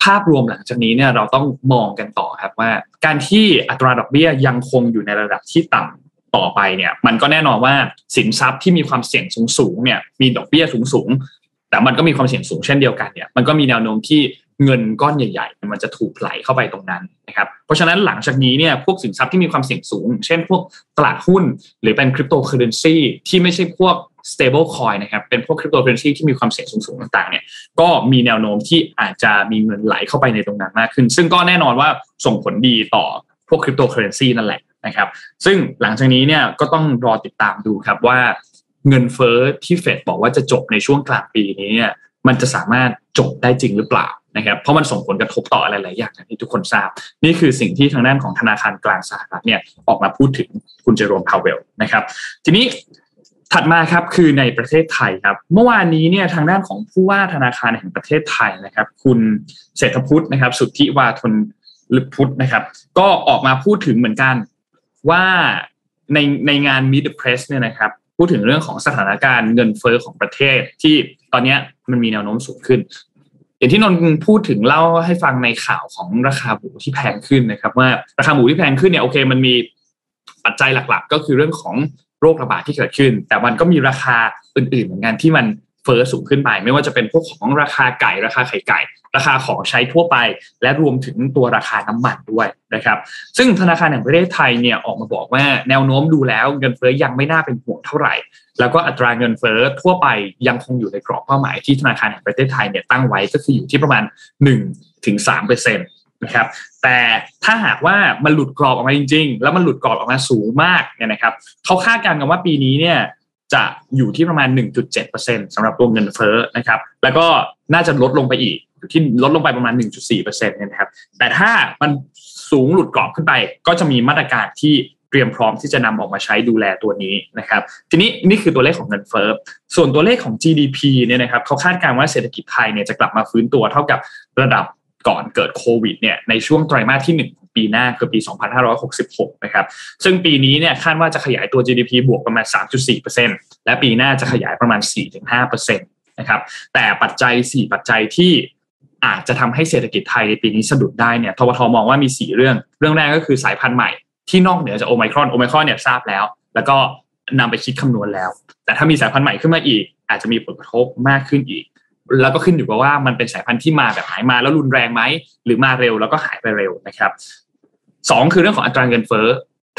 ภาพรวมหลังจากนี้เนี่ยเราต้องมองกันต่อครับว่า การที่อัตราดอกเบี้ยยังคงอยู่ในระดับที่ต่ำต่อไปเนี่ยมันก็แน่นอนว่าสินทรัพย์ที่มีความเสี่ยงสูงๆเนี่ยมีดอกเบี้ยสูงๆ แต่มันก็มีความเสี่ยงสูงเช่นเดียวกันเนี่ยมันก็มีแนวโน้มที่เงินก้อนใหญ่ ๆ มันจะถูกไหลเข้าไปตรงนั้นนะครับเพราะฉะนั้นหลังจากนี้เนี่ยพวกสินทรัพย์ที่มีความเสี่ยงสูง เช่นพวกตลาดหุ้น หรือเป็นคริปโตเคอเรนซีที่ไม่ใช่พวก stable coin นะครับเป็นพวกคริปโตเคอเรนซีที่มีความเสี่ยงสูงๆต่างๆเนี่ยก็มีแนวโน้มที่อาจจะมีเงินไหลเข้าไปในตรงนั้นมากขึ้น ซึ่งก็แน่นอนว่าส่งผลดีต่อพวกคริปโตเคอเรนซีนั่นแหละนะครับซึ่งหลังจากนี้เนี่ยก็ต้องรอติดตามดูครับว่า เงินเฟ้อที่เฟดบอกว่าจะจบในช่วงกลางปีนี้เนี่ยมันจะสามารถจบได้จริงหรือเปล่านะครับเพราะมันส่งผลกระทบต่ออะไรหลายอย่างที่ทุกคนทราบ นี่คือสิ่งที่ทางด้านของธนาคารกลางสหรัฐเนี่ยออกมาพูดถึงคุณเจอโรมพาวเวลนะครับ ทีนี้ถัดมาครับคือในประเทศไทยครับเมื่อวานนี้เนี่ยทางด้านของผู้ว่าธนาคารแห่งประเทศไทยนะครับ คุณเศรษฐพุทธนะครับ สุทธิวาทนลพุทธนะครับ ก็ออกมาพูดถึงเหมือนกันว่าในในงาน Meet the Press เนี่ยนะครับ พูดถึงเรื่องของสถานการณ์เงินเฟอ้อของประเทศที่ตอนนี้มันมีแนวโน้มสูงขึ้น อย่างที่นนพูดถึงเล่าให้ฟังในข่าวของราคาหมูที่แพงขึ้นนะครับ ว่าราคาหมูที่แพงขึ้นเนี่ยโอเคมันมีปัจจัยหลัก ๆ ก็คือเรื่องของโรคระบาดที่เกิดขึ้น แต่มันก็มีราคาอื่นๆเหมือนกันที่มัน เฟอ้อสูงขึ้นไป ไม่ว่าจะเป็นพวกของราคาไก่ราคาไข่ไก่ ราคาของใช้ทั่วไป และรวมถึงตัวราคาน้ำมันด้วยนะครับซึ่งธนาคารแห่งประเทศไทยเนี่ยออกมาบอกว่าแนวโน้มดูแล้วเงินเฟอ้อยังไม่น่าเป็นห่วงเท่าไหร่ แล้วก็อัตราเงินเฟอ้อทั่วไปยังคงอยู่ในกรอบเป้าหมายที่ธนาคารแห่งประเทศไทยเนี่ยตั้งไว้ก็คืออยู่ที่ประมาณ1ถึง3เปอร์เซ็นต์นะครับแต่ถ้าหากว่ามันหลุดกรอบออกมาจริง ๆ แล้วมันหลุดกรอบออกมาสูงมากเนี่ยนะครับเขาคาดการณ์กันว่าปีนี้เนี่ย จะอยู่ที่ประมาณ 1.7%สำหรับตัวเงินเฟ้อนะครับ แล้วก็น่าจะลดลงไปอีก อยู่ที่ลดลงไปประมาณ 1.4%เนี่ยนะครับ แต่ถ้ามันสูงหลุดกรอบขึ้นไป ก็จะมีมาตรการที่เตรียมพร้อมที่จะนำออกมาใช้ดูแลตัวนี้นะครับ ทีนี้นี่คือตัวเลขของเงินเฟ้อ ส่วนตัวเลขของ GDP เนี่ยนะครับเขาคาดการณ์ว่าเศรษฐกิจไทยเนี่ยจะกลับมาฟื้นตัวเท่ากับระดับก่อนเกิดโควิดเนี่ยในช่วงไตรมาสที่1ของ ปีหน้าคือปี 2566 นะครับ ซึ่งปีนี้เนี่ยคาดว่าจะขยายตัว GDP บวกประมาณ 3.4%และปีหน้าจะขยายประมาณ 4-5%นะครับ แต่ปัจจัย 4 ปัจจัยที่อาจจะทำให้เศรษฐกิจไทยในปีนี้สะดุดได้เนี่ยทบทมองว่ามี 4 เรื่อง เรื่องแรกก็คือสายพันธุ์ใหม่ที่นอกเหนือจากโอไมครอนโอไมครอนเนี่ยทราบแล้ว แล้วก็นำไปคิดคำนวณแล้ว แต่ถ้ามีสายพันธุ์ใหม่ขึ้นมาอีก อาจจะมีผลกระทบมากขึ้นอีก แล้วก็ขึ้นอยู่กับว่ามันเป็นสายพันธุ์ที่มาแบบไหนมาแล้วรุนแรงไหมหรือมาเร็วแล้วก็หายไปเร็วนะครับ สองคือเรื่องของอัตราเงินเฟ้อ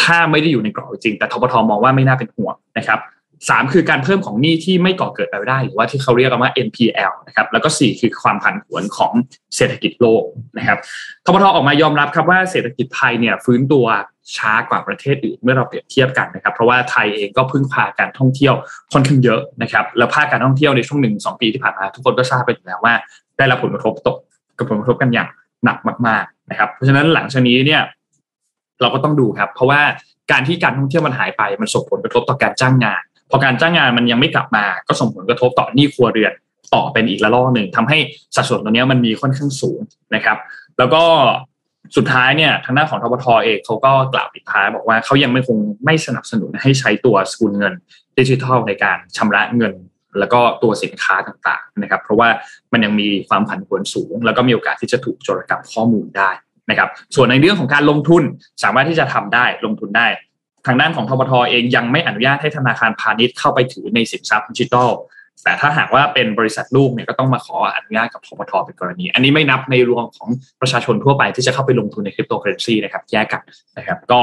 ถ้าไม่ได้อยู่ในกรอบจริง แต่ทบทมองว่าไม่น่าเป็นห่วงนะครับสามคือการเพิ่มของหนี้ที่ไม่ก่อเกิดไปได้ หรือว่าที่เขาเรียกกันว่า NPL นะครับแล้วก็สี่คือความผันผวนของเศรษฐกิจโลกนะครับทบทออกมายอมรับครับว่าเศรษฐกิจไทยเนี่ยฟื้นตัวช้ากว่าประเทศอื่นเมื่อเราเปรียบเทียบกันนะครับ เพราะว่าไทยเองก็พึ่งพาการท่องเที่ยวค่อนข้างเยอะนะครับแล้วภาคการท่องเที่ยวในช่วงหนึ่งสองปีที่ผ่านมาทุกคนก็ทราบไปอยู่แล้วว่า ได้รับผลกระทบตกกับผลกระทบกันอย่างหนักมาก ๆนะครับ เพราะฉะนั้นหลังจากนี้เนี่ย เราก็ต้องดูครับ เพราะว่าการที่การท่องเที่ยวมันหายไปมันส่งผลกระทบต่อการจ้างงาน พอการจ้างงานมันยังไม่กลับมา ก็ส่งผลกระทบต่อหนี้ครัวเรือนต่อเป็นอีกระลอกหนึ่งทำให้สัดส่วนตรงนี้มันมีค่อนข้างสูงนะครับ แล้วก็สุดท้ายเนี่ยทางด้านของทบทเองเขาก็กล่าวปิดท้ายบอกว่าเขายังไม่คงไม่สนับสนุนให้ใช้ตัวสกุลเงินดิจิทัลในการชำระเงิน แล้วก็ตัวสินค้าต่างๆนะครับ เพราะว่ามันยังมีความผันผวนสูง แล้วก็มีโอกาสที่จะถูกโจรกรรมข้อมูลได้ นะครับ ส่วนในเรื่องของการลงทุนสามารถที่จะทำได้ลงทุนได้ ทางด้านของทบทเองยังไม่อนุญาตให้ธนาคารพาณิชย์เข้าไปถือในสินทรัพย์ดิจิทัลแต่ถ้าหากว่าเป็นบริษัทลูกเนี่ยก็ต้องมาขออนุญาตกับธปทเป็นกรณี อันนี้ไม่นับในรวมของประชาชนทั่วไปที่จะเข้าไปลงทุนในคริปโตเคอเรนซีนะครับแยกกันนะครับก็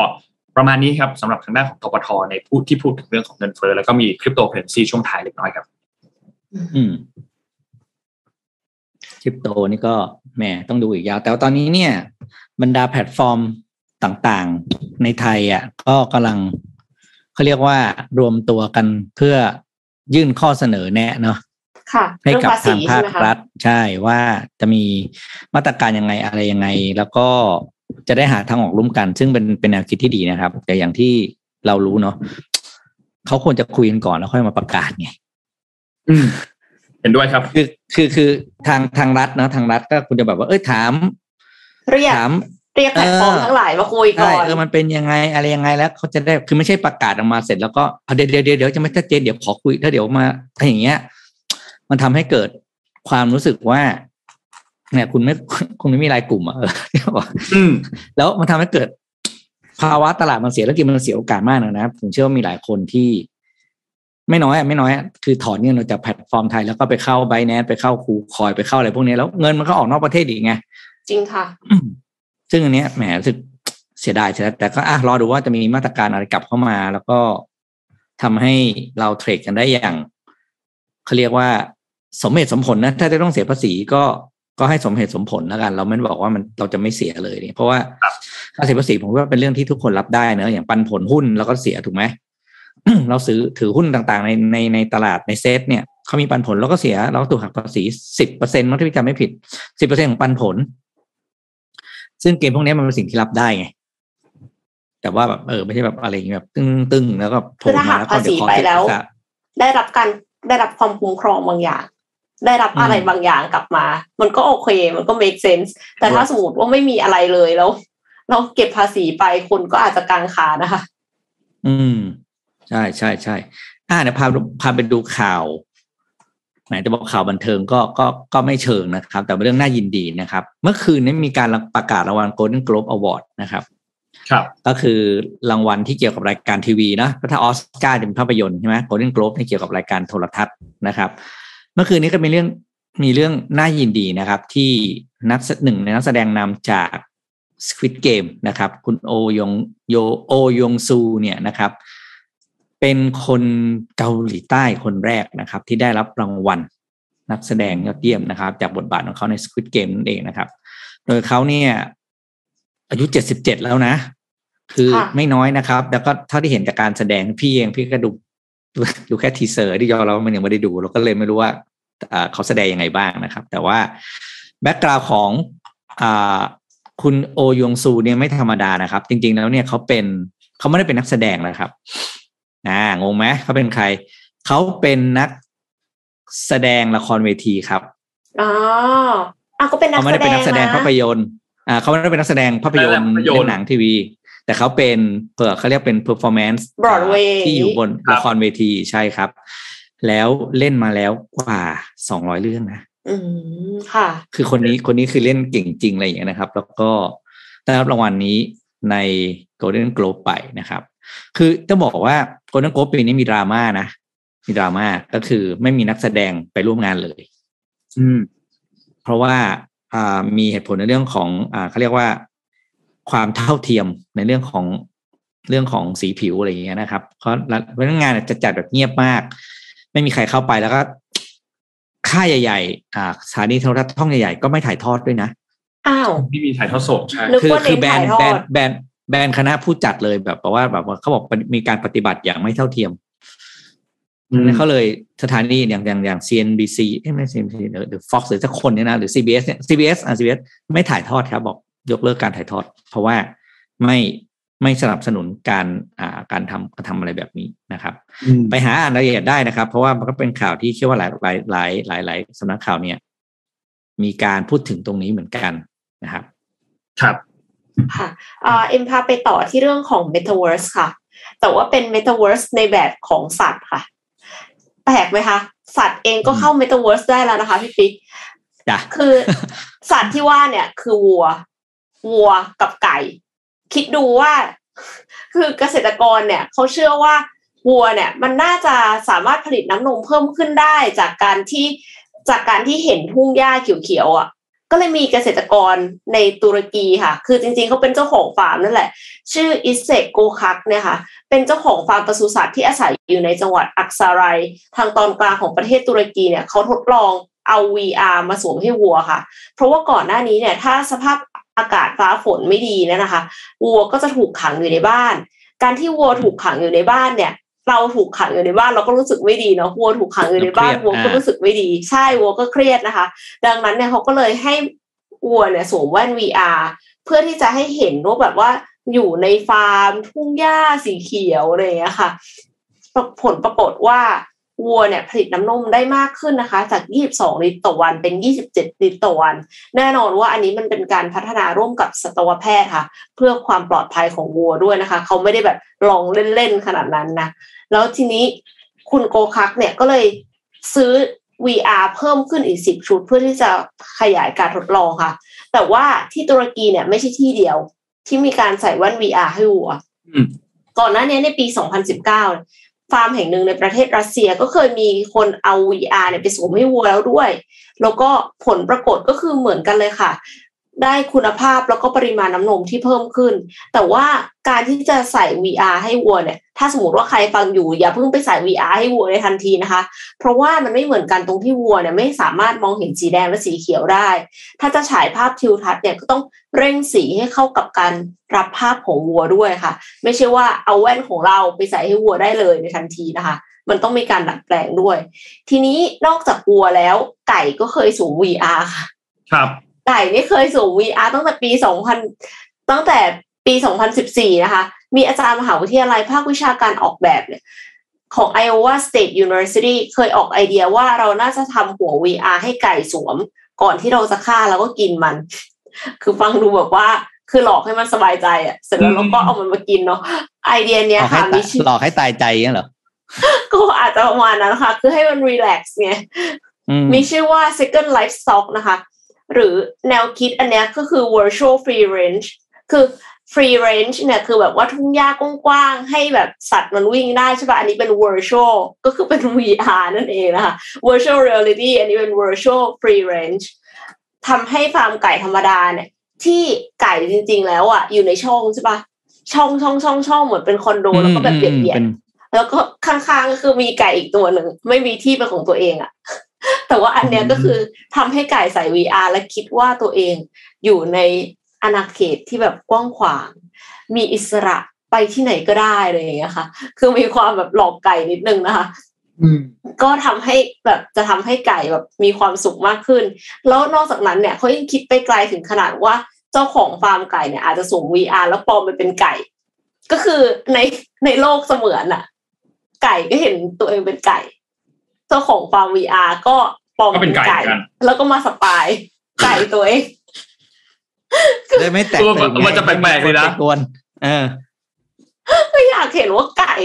ประมาณนี้ครับสำหรับทางด้านของธปทในพูดที่พูดถึงเรื่องของเงินเฟ้อแล้วก็มีคริปโตเคอเรนซีช่วงท้ายเล็กน้อยครับ อืม คริปโตนี่ก็แหมต้องดูอีกยาว แต่ว่าตอนนี้เนี่ย บรรดาแพลตฟอร์มต่างๆในไทยอะก็กำลังเขาเรียกว่ารวมตัวกันเพื่อยื่นข้อเสนอแนะเนาะค่ะให้เรื่องกับภาษีทางภาใช่คไหมคะรัฐ ใช่ว่าจะมีมาตรการยังไงอะไรยังไง แล้วก็จะได้หาทางออกร่วมกัน ซึ่งเป็นเป็นแนวคิดที่ดีนะครับ แต่อย่างที่เรารู้เนาะเขาควรจะคุยกันก่อนแล้วค่อยมาประกาศไงอืม เห็นด้วยครับ คือคือคือทางทางรัฐเนาะทางรัฐก็คุณจะแบบว่าเอ้ยถามเรียกถามเรียกแพลตฟอร์มเออทั้งหลายมาคุยก่ใช่ เออมันเป็นยังไงอะไรยังไงแล้วเขาจะได้คือไม่ใช่ประกาศออกมาเสร็จแล้วก็เอาเดี๋ยวเดี๋ยวเดี๋ยวเดี๋ยวจะไม่ชัดเจนเดี๋ยวขอคุยถ้าเดี๋ยวมาอะไรอย่างเงี้ย มันทำให้เกิดความรู้สึกว่า เนี่ย คุณไม่คุณไม่มีรายกลุ่มอะเออที่บอกอืมแล้วมันทำให้เกิด ภาวะตลาดมันเสียแล้วจริงมันเสียโอกาสมากนะครับผมเชื่อว่ามีหลายคนที่ ไม่น้อยอะไม่น้อยอะคือถอนเงินออกจากแพลตฟอร์มไทยแล้วก็ไปเข้า Binance ไปเข้า KuCoin ไปเข้าอะไรพวกนี้แล้วเงินมันก็ออกนอกประเทศอีกไง จริงค่ะอืมซึ่งอันเนี้ยแหมรู้สึกเสียดายเสียดายแต่ก็อะรอดูว่าจะมีมาตรการอะไรกลับเข้ามา แล้วก็ทำให้เราเทรดกันได้อย่างเขาเรียกว่าสมเหตุสมผลนะถ้าจะต้องเสียภาษีก็ก็ให้สมเหตุสมผลแล้วกัน เราไม่ได้บอกว่ามันเราจะไม่เสียเลยเนี่ยเพราะว่าครับการเสียภาษีผมว่าเป็นเรื่องที่ทุกคนรับได้เนอะอย่างปันผลหุ้นเราก็เสียถูกไหม เราซื้อถือหุ้นต่างๆ ในในในตลาดในเซตเนี่ยเขามีปันผลเราก็เสียเราก็ถูกหักภาษีสิบเปอร์เซ็นต์มั้งที่พี่จำไม่ผิดสิบเปอร์เซ็นของปันผล ซึ่งเกมพวกนี้มันเป็นสิ่งที่รับได้ไงแต่ว่าแบบเออไม่ใช่แบบอะไรอย่างเงี้ยแบบตึ้งตึ้งแล้วก็โผล่คือถ้ามาหักแล้วก็เดี๋ยวขอภาษีไปเก็บแล้วค่าได้รับการได้รับความคุ้มครองบางอย่าง ได้รับอะไรอืมบางอย่างกลับมา มันก็โอเค มันก็ make sense แต่ถ้าสมมติว่าไม่มีอะไรเลยแล้ว เราเก็บภาษีไปคนก็อาจจะกางขานะคะ อืม ใช่ใช่ใช่อ่าเดี๋ยวพาพาไปดูข่าวไหนจะบอกข่าวบันเทิงก็ก็ก็ไม่เชิงนะครับ แต่เป็นเรื่องน่ายินดีนะครับ เมื่อคืนนี้มีการประกาศรางวัล Golden Globe Award นะครับครับก็คือรางวัลที่เกี่ยวกับรายการทีวีนะก็ถ้าออสการ์จะเป็นภาพยนตร์ใช่ไหมโกลเด้นโกลบนี่เกี่ยวกับรายการโทรทัศน์นะครับ เมื่อคืนนี้ก็มีเรื่องมีเรื่องน่ายินดีนะครับ ที่นักแสหนึ่งในนักแสดงนำจาก Squid Game นะครับ คุณโอยงโยโอยงซูเนี่ยนะครับ เป็นคนเกาหลีใต้คนแรกนะครับ ที่ได้รับรางวัลนักแสดงยอดเยี่ยมนะครับ จากบทบาทของเขาใน Squid Game นั่นเองนะครับ โดยเขาเนี่ย อายุเจ็ดสิบเจ็ดแล้วนะ คือค่ะไม่น้อยนะครับ แล้วก็เท่าที่เห็นจากการแสดงพี่เองพี่ก็ดูดูแค่ทีเซอร์ที่ยอมเรามันยังไม่ได้ดู เราก็เลยไม่รู้ว่าอ่าเขาแสดงยังไงบ้างนะครับ แต่ว่าแบ็กกราวของอ่าคุณโอยงซูเนี่ยไม่ธรรมดานะครับ จริง ๆ แล้วเนี่ยเขาเป็นเขาไม่ได้เป็นนักแสดงนะครับ อ่างงไหมเขาเป็นใคร เขาเป็นนักแสดงละครเวทีครับอ๋ออะก็เป็นนักเขาไม่แสได้ดเป็นงนักแสดงนะภาพยนตร์อ่าเขาไม่ได้เป็นนักแสดงภาพยนตร์ภาพยนตร์เล่นหนังทีวี แต่เขาเป็นเปิดเขาเรียกเป็น performance Broadway ที่อยู่บนครับละครเวทีใช่ครับ แล้วเล่นมาแล้วกว่าสองร้อยเรื่องนะอืมค่ะ คือคนนี้คนนี้คือเล่นเก่งจริงอะไรอย่างเงี้ยนะครับ แล้วก็ได้รับรางวัลนี้ใน Golden Globe ไปนะครับ คือต้องบอกว่าโกลเด้นโกลปีนี้มีดราม่านะ มีดราม่าก็คือไม่มีนักแสดงไปร่วมงานเลย อืม เพราะว่าอ่ามีเหตุผลในเรื่องของ อ่าเขาเรียกว่าความเท่าเทียมในเรื่องของเรื่องของสีผิวอะไรอย่างเงี้ยนะครับ เพราะเพราะงานจะจัดแบบเงียบมาก ไม่มีใครเข้าไปแล้วก็ค่ายใหญ่ๆ อ่าสถานีโทรทัศน์ช่องใหญ่ๆ ก็ไม่ถ่ายทอดด้วยนะ อ้าว ไม่มีถ่ายทอดสดใช่นึกคือว่าคือแบรเน้นนด์ถ่ายทแบรอนดด์แบรนด์ แบรนด์คณะผู้จัดเลยแบบว่าแบบว่าเขาบอกมีการปฏิบัติอย่างไม่เท่าเทียมอืมเขาเลยสถานีอย่างอย่างอย่าง CNBC เอ้ยไม่ CNBC หรือหรือ Fox หรือสักคนเนี่ยนะหรือ CBS เนี่ย CBS อะ CBS ไม่ถ่ายทอดครับ บอกยกเลิกการถ่ายทอด เพราะว่าไม่ไม่สนับสนุนการอ่าการทำการทำอะไรแบบนี้นะครับอืมไปหาอ่านรายละเอียดได้นะครับ เพราะว่ามันก็เป็นข่าวที่เชื่อว่าหลายหลายหลายหลายหลายสำนักข่าวเนี่ย มีการพูดถึงตรงนี้เหมือนกันนะครับ ครับ ค่ะอ่าเอ็มพาไปต่อที่เรื่องของ Metaverse ค่ะ แต่ว่าเป็น Metaverse ในแบบของสัตว์ค่ะ แปลกไหมคะ สัตว์เองก็เข้า Metaverse ได้แล้วนะคะพี่ปิ๊กจ้ะคือสัตว์ที่ว่าเนี่ยคือวัว วัวกับไก่ คิดดูว่า คือเกษตรกรเนี่ยเขาเชื่อว่าวัวเนี่ย มันน่าจะสามารถผลิตน้ำนมเพิ่มขึ้นได้จากการที่จากการที่เห็นทุ่งหญ้าเขียวๆอะ ก็เลยมีเกษตรกรในตุรกีค่ะ คือจริงๆเขาเป็นเจ้าของฟาร์มนั่นแหละ ชื่ออิสเซกโกคักเนี่ยค่ะ เป็นเจ้าของฟาร์มปศุสัตว์ที่อาศัยอยู่ในจังหวัดอักซารายทางตอนกลางของประเทศตุรกีเนี่ยเขาทดลองเอา VR มาสวมให้วัวค่ะ เพราะว่าก่อนหน้านี้เนี่ยถ้าสภาพอากาศฟ้าฝนไม่ดีเนยนะคะ วัวก็จะถูกขังอยู่ในบ้าน การที่วัวถูกขังอยู่ในบ้านเนี่ย เราถูกขังอยู่ในบ้านเราก็รู้สึกไม่ดีเนาะวัวถูกขังอยู่ในบ้านเครียดวัวก็อ่ารู้สึกไม่ดี ใช่วัวก็เครียดนะคะ ดังนั้นเนี่ยเขาก็เลยให้วัวเนี่ยสวมแว่น VR เพื่อที่จะให้เห็นว่าแบบว่าอยู่ในฟาร์มทุ่งหญ้าสีเขียวอะไรอย่างเงี้ยค่ะ ผลปรากฏว่า วัวเนี่ยผลิตน้ำนมได้มากขึ้นนะคะ จาก 22 ลิตรต่อวันเป็น 27 ลิตรต่อวัน แน่นอนว่าอันนี้มันเป็นการพัฒนาร่วมกับสัตวแพทย์ค่ะ เพื่อความปลอดภัยของวัวด้วยนะคะ เขาไม่ได้แบบลองเล่นๆขนาดนั้นนะ แล้วทีนี้คุณโกคักเนี่ยก็เลยซื้อ VR เพิ่มขึ้นอีก 10 ชุด เพื่อที่จะขยายการทดลองค่ะ แต่ว่าที่ตุรกีเนี่ยไม่ใช่ที่เดียว ที่มีการใส่แว่น VR ให้วัวอืมก่อนหน้านี้ในปี 2019 ฟาร์มแห่งหนึ่งในประเทศรัสเซียก็เคยมีคนเอา VR เนี่ยไปสวมให้วัวแล้วด้วย แล้วก็ผลปรากฏก็คือเหมือนกันเลยค่ะ ได้คุณภาพแล้วก็ปริมาณน้ำนมที่เพิ่มขึ้น แต่ว่าการที่จะใส่ VR ให้วัวเนี่ย ถ้าสมมติว่าใครฟังอยู่ อย่าเพิ่งไปใส่ VR ให้วัวในทันทีนะคะ เพราะว่ามันไม่เหมือนกันตรงที่วัวเนี่ยไม่สามารถมองเห็นสีแดงและสีเขียวได้ ถ้าจะฉายภาพทิวทัศน์เนี่ยก็ต้องเร่งสีให้เข้ากับการรับภาพของวัวด้วยค่ะ ไม่ใช่ว่าเอาแว่นของเราไปใส่ให้วัวได้เลยในทันทีนะคะมันต้องมีการดัดแปลงด้วย ทีนี้นอกจากวัวแล้วไก่ก็เคยสวม VR ค่ะ ครับ ไก่นี่เคยสวม VR ตั้งแต่ปี 2000 ตั้งแต่ปี 2014 นะคะ มีอาจารย์มหาวิทยาลัยภาควิชาการออกแบบเนี่ยของ Iowa State University เคยออกไอเดียว่าเราน่าจะทำหัว VR ให้ไก่สวม ก่อนที่เราจะฆ่าแล้วก็กินมัน คือฟังดูแบบว่าคือหลอกให้มันสบายใจอะเสร็จแล้วเราก็เอามันมากินเนาะไอเดียเนี้ยหลอกให้ค่ะตามียชื่อหลอกให้ตายใจเงี้ยเหรอก็อาจจะประมาณนั้นค่ะ คือให้มันรีแลกซ์ไงอืมมีชื่อว่า second life stock นะคะ หรือแนวคิดอันเนี้ยก็คือ virtual free range คือ free range เนี่ยคือแบบว่าทุ่งหญ้ากว้างๆ ให้แบบสัตว์มันวิ่งได้ใช่ป่ะอันนี้เป็น virtual ก็คือเป็น VR นั่นเองนะคะ virtual reality อันนี้เป็น virtual free range ทำให้ฟาร์มไก่ธรรมดาเนี่ย ที่ไก่จริง ๆ แล้วอะอยู่ในช่องใช่ป่ะช่องช่องช่องช่องเหมือนเป็นคอนโดแล้วก็แบบเบียดเบียดเป็นแล้วก็ข้างๆก็คือมีไก่อีกตัวหนึ่งไม่มีที่เป็นของตัวเองอะ แต่ว่าอันเนี้ยก็คือทำให้ไก่ใส่ VR และคิดว่าตัวเองอยู่ในอาณาเขตที่แบบกว้างขวาง มีอิสระไปที่ไหนก็ได้อะไรอย่างเงี้ยค่ะ คือมีความแบบหลอกไก่นิดนึงนะคะอืมก็ทำให้แบบจะทำให้ไก่แบบมีความสุขมากขึ้น แล้วนอกจากนั้นเนี่ยเขายังคิดไปไกลถึงขนาดว่าเจ้าของฟาร์มไก่เนี่ยอาจจะส่ง VR แล้วปลอมไปเป็นไก่ ก็คือในในโลกเสมือนอะไก่ก็เห็นตัวเองเป็นไก่ เจ้าของฟาร์ม VR ก็ ปลอมก็เป็นไก่กันแล้วก็มาสปายไก่ตัวเองได้ไม่แตกตัวตื่นมันจะแปลกๆเลยนะกวนเออก็อยากเห็นว่าไก่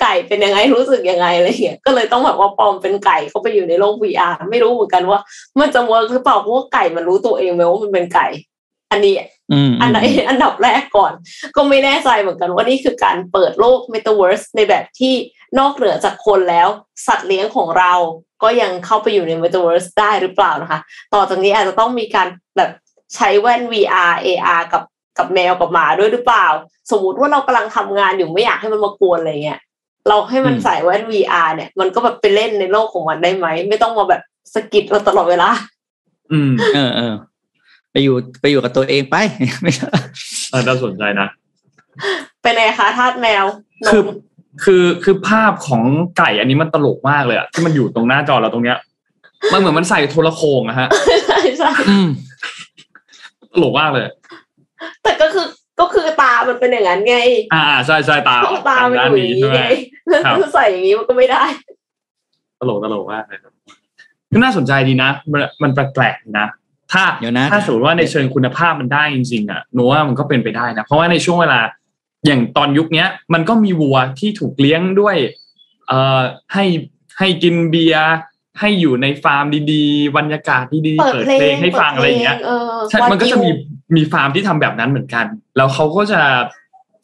ไก่เป็นยังไงรู้สึกยังไงอะไรเงี้ยก็เลยต้องแบบว่าปลอมเป็นไก่เข้าไปอยู่ในโลก VR ไม่รู้เหมือนกันว่า มันจะเวิร์กหรือเปล่าเพราะว่าไก่มันรู้ตัวเองไหมว่ามันเป็นไก่ อันนี้อืมอันไหนอันดับแรกก่อน ก็ไม่แน่ใจเหมือนกันว่านี่คือการเปิดโลก Metaverse ในแบบที่นอกเหนือจากคนแล้ว สัตว์เลี้ยงของเรา ก็ยังเข้าไปอยู่ใน Metaverse ได้หรือเปล่านะคะ ต่อจากนี้อาจจะต้องมีการแบบใช้แว่น VR AR กับกับแมวกับหมาด้วยหรือเปล่า สมมุติว่าเรากำลังทำงานอยู่ไม่อยากให้มันมากวนอะไรเงี้ยเราให้มันอืมใส่แว่น VR เนี่ย มันก็แบบไปเล่นในโลกของมันได้ไหม ไม่ต้องมาแบบสะกิดเราตลอดเวลา อืม เออเออไปอยู่ไปอยู่กับตัวเองไปไม่ใช่เออน่าสนใจนะ เป็นไงคะทาสแมว คือ คือคือภาพของไก่อันนี้มันตลกมากเลยอะที่มันอยู่ตรงหน้าจอเราตรงเนี้ย มันเหมือนมันใส่โทรโขงอะฮะใช่ใช่อืมตลกมากเลย แต่ก็คือก็คือตามันเป็นอย่างนั้นไง อ่าใช่ใช่ตาเพราะตามันด้านอยู่อนี้ย่างใช่นี้ไหมไงแล้วครับคือใส่อย่างนี้มันก็ไม่ได้ ตลกตลกมากเลยครับก็น่าสนใจดีนะ มันมันแปลกๆดีนะถ้าเดี๋ยวนะถ้าสมมติว่าในเชิงคุณภาพมันได้จริงๆอะหนูว่ามันก็เป็นไปได้นะ เพราะว่าในช่วงเวลา อย่างตอนยุคเนี้ย มันก็มีวัวที่ถูกเลี้ยงด้วยเอ่อให้ให้กินเบียร์ให้อยู่ในฟาร์มดีๆบรรยากาศดีๆเปิดเปิดเพลงเพลงงให้ฟังอะไรอย่างเงี้ยเออใช่วากิว มันก็จะมีมีฟาร์มที่ทำแบบนั้นเหมือนกัน แล้วเขาก็จะ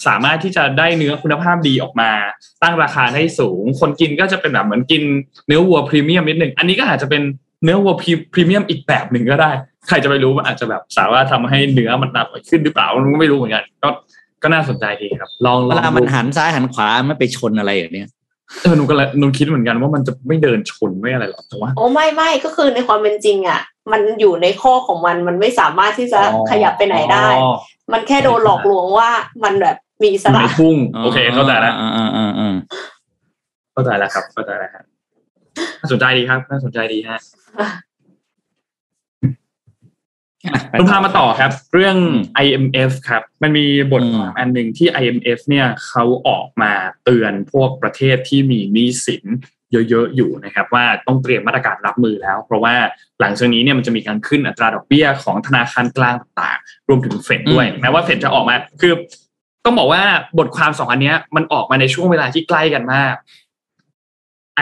สามารถที่จะได้เนื้อคุณภาพดีออกมา ตั้งราคาได้สูง คนกินก็จะเป็นแบบเหมือนกินเนื้อวัวพรีเมียมนิดหนึ่งอันนี้ก็อาจจะเป็นเนื้อวัวพรีเมียมอีกแบบหนึ่งก็ได้ ใครจะไปรู้มันอาจจะแบบสามารถทำให้เนื้อมันอร่อยขึ้นหรือเปล่ามันก็ไม่รู้เหมือนกันก็ ก็น่าสนใจดีครับ ลองลเวองลามันดูหันซ้ายหันขวาไม่ไปชนอะไรอย่างเนี้ยเออหนูก็เลยหนูคิดเหมือนกันว่ามันจะไม่เดินชนไม่อะไรหรอกแต่ว่าโอ้ไม่ไม่ก็คือในความเป็นจริงอะ มันอยู่ในข้อของมันมันไม่สามารถที่จะขยับไปไหนได้อ๋อมันแค่โดนหลอกลวงว่ามันแบบมีอิสอยู่ระในทุ่งโอเคเข้าใจแล้วอ่าอ่าอ่าอ่าเข้าใจแล้วครับเข้าใจแล้วครับน่าสนใจดีครับน่าสนใจดีฮะ คุณพามาต่อครับ เรื่อง IMF ครับ มันมีบทความอันหนึ่งที่ IMF เนี่ยเขาออกมาเตือนพวกประเทศที่มีหนี้สินเยอะๆอยู่นะครับ ว่าต้องเตรียมมาตรการรับมือแล้ว เพราะว่าหลังจากนี้เนี่ยมันจะมีการขึ้นอัตราดอกเบี้ยของธนาคารกลางต่างๆรวมถึงเฟดด้วย แม้ว่าเฟดจะออกมาคือต้องบอกว่าบทความสองอันเนี้ยมันออกมาในช่วงเวลาที่ใกล้กันมาก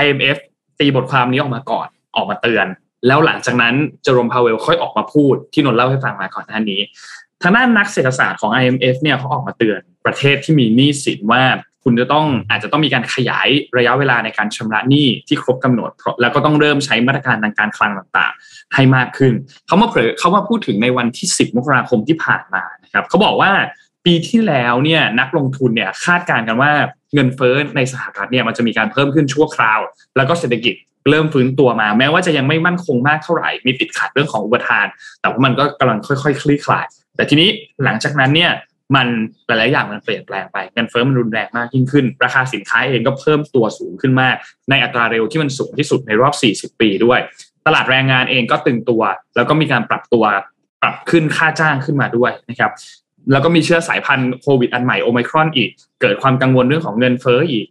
IMF ตีบทความนี้ออกมาก่อนออกมาเตือน แล้วหลังจากนั้นเจอร์โรมพาวเวลค่อยออกมาพูดที่นนท์เล่าให้ฟังมาก่อนหน้านี้ ทางด้านนักเศรษฐศาสตร์ของ IMF เนี่ยเขาออกมาเตือนประเทศที่มีหนี้สินว่าคุณจะต้องอาจจะต้องมีการขยายระยะเวลาในการชำระหนี้ที่ครบกำหนด แล้วก็ต้องเริ่มใช้มาตรการทางการคลังต่างๆ ให้มากขึ้น เขามาเผยเขามาพูดถึงในวันที่ 10 มกราคมที่ผ่านมานะครับเขาบอกว่า ปีที่แล้วเนี่ยนักลงทุนเนี่ยคาดการณ์กันว่าเงินเฟ้อในสหรัฐเนี่ยมันจะมีการเพิ่มขึ้นชั่วคราว แล้วก็เศรษฐกิจเริ่มฟื้นตัวมา แม้ว่าจะยังไม่มั่นคงมากเท่าไหร่มีติดขัดเรื่องของอุปทาน แต่ว่ามันก็กำลังค่อยๆ คลี่คลาย แต่ทีนี้หลังจากนั้นเนี่ยมันหลายๆอย่างมันเปลี่ยนแปลงไปเงินเฟ้อมันรุนแรงมากยิ่งขึ้น ราคาสินค้าเองก็เพิ่มตัวสูงขึ้นมาก ในอัตราเร็วที่มันสูงที่สุดในรอบ 40 ปีด้วย ตลาดแรงงานเองก็ตึงตัว แล้วก็มีการปรับตัวปรับขึ้นค่าจ้างขึ้นมาด้วยนะครับ แล้วก็มีเชื้อสายพันธุ์โควิดอันใหม่โอไมครอนอีก เกิดความกังวลเรื่องของเงินเฟ้ออีก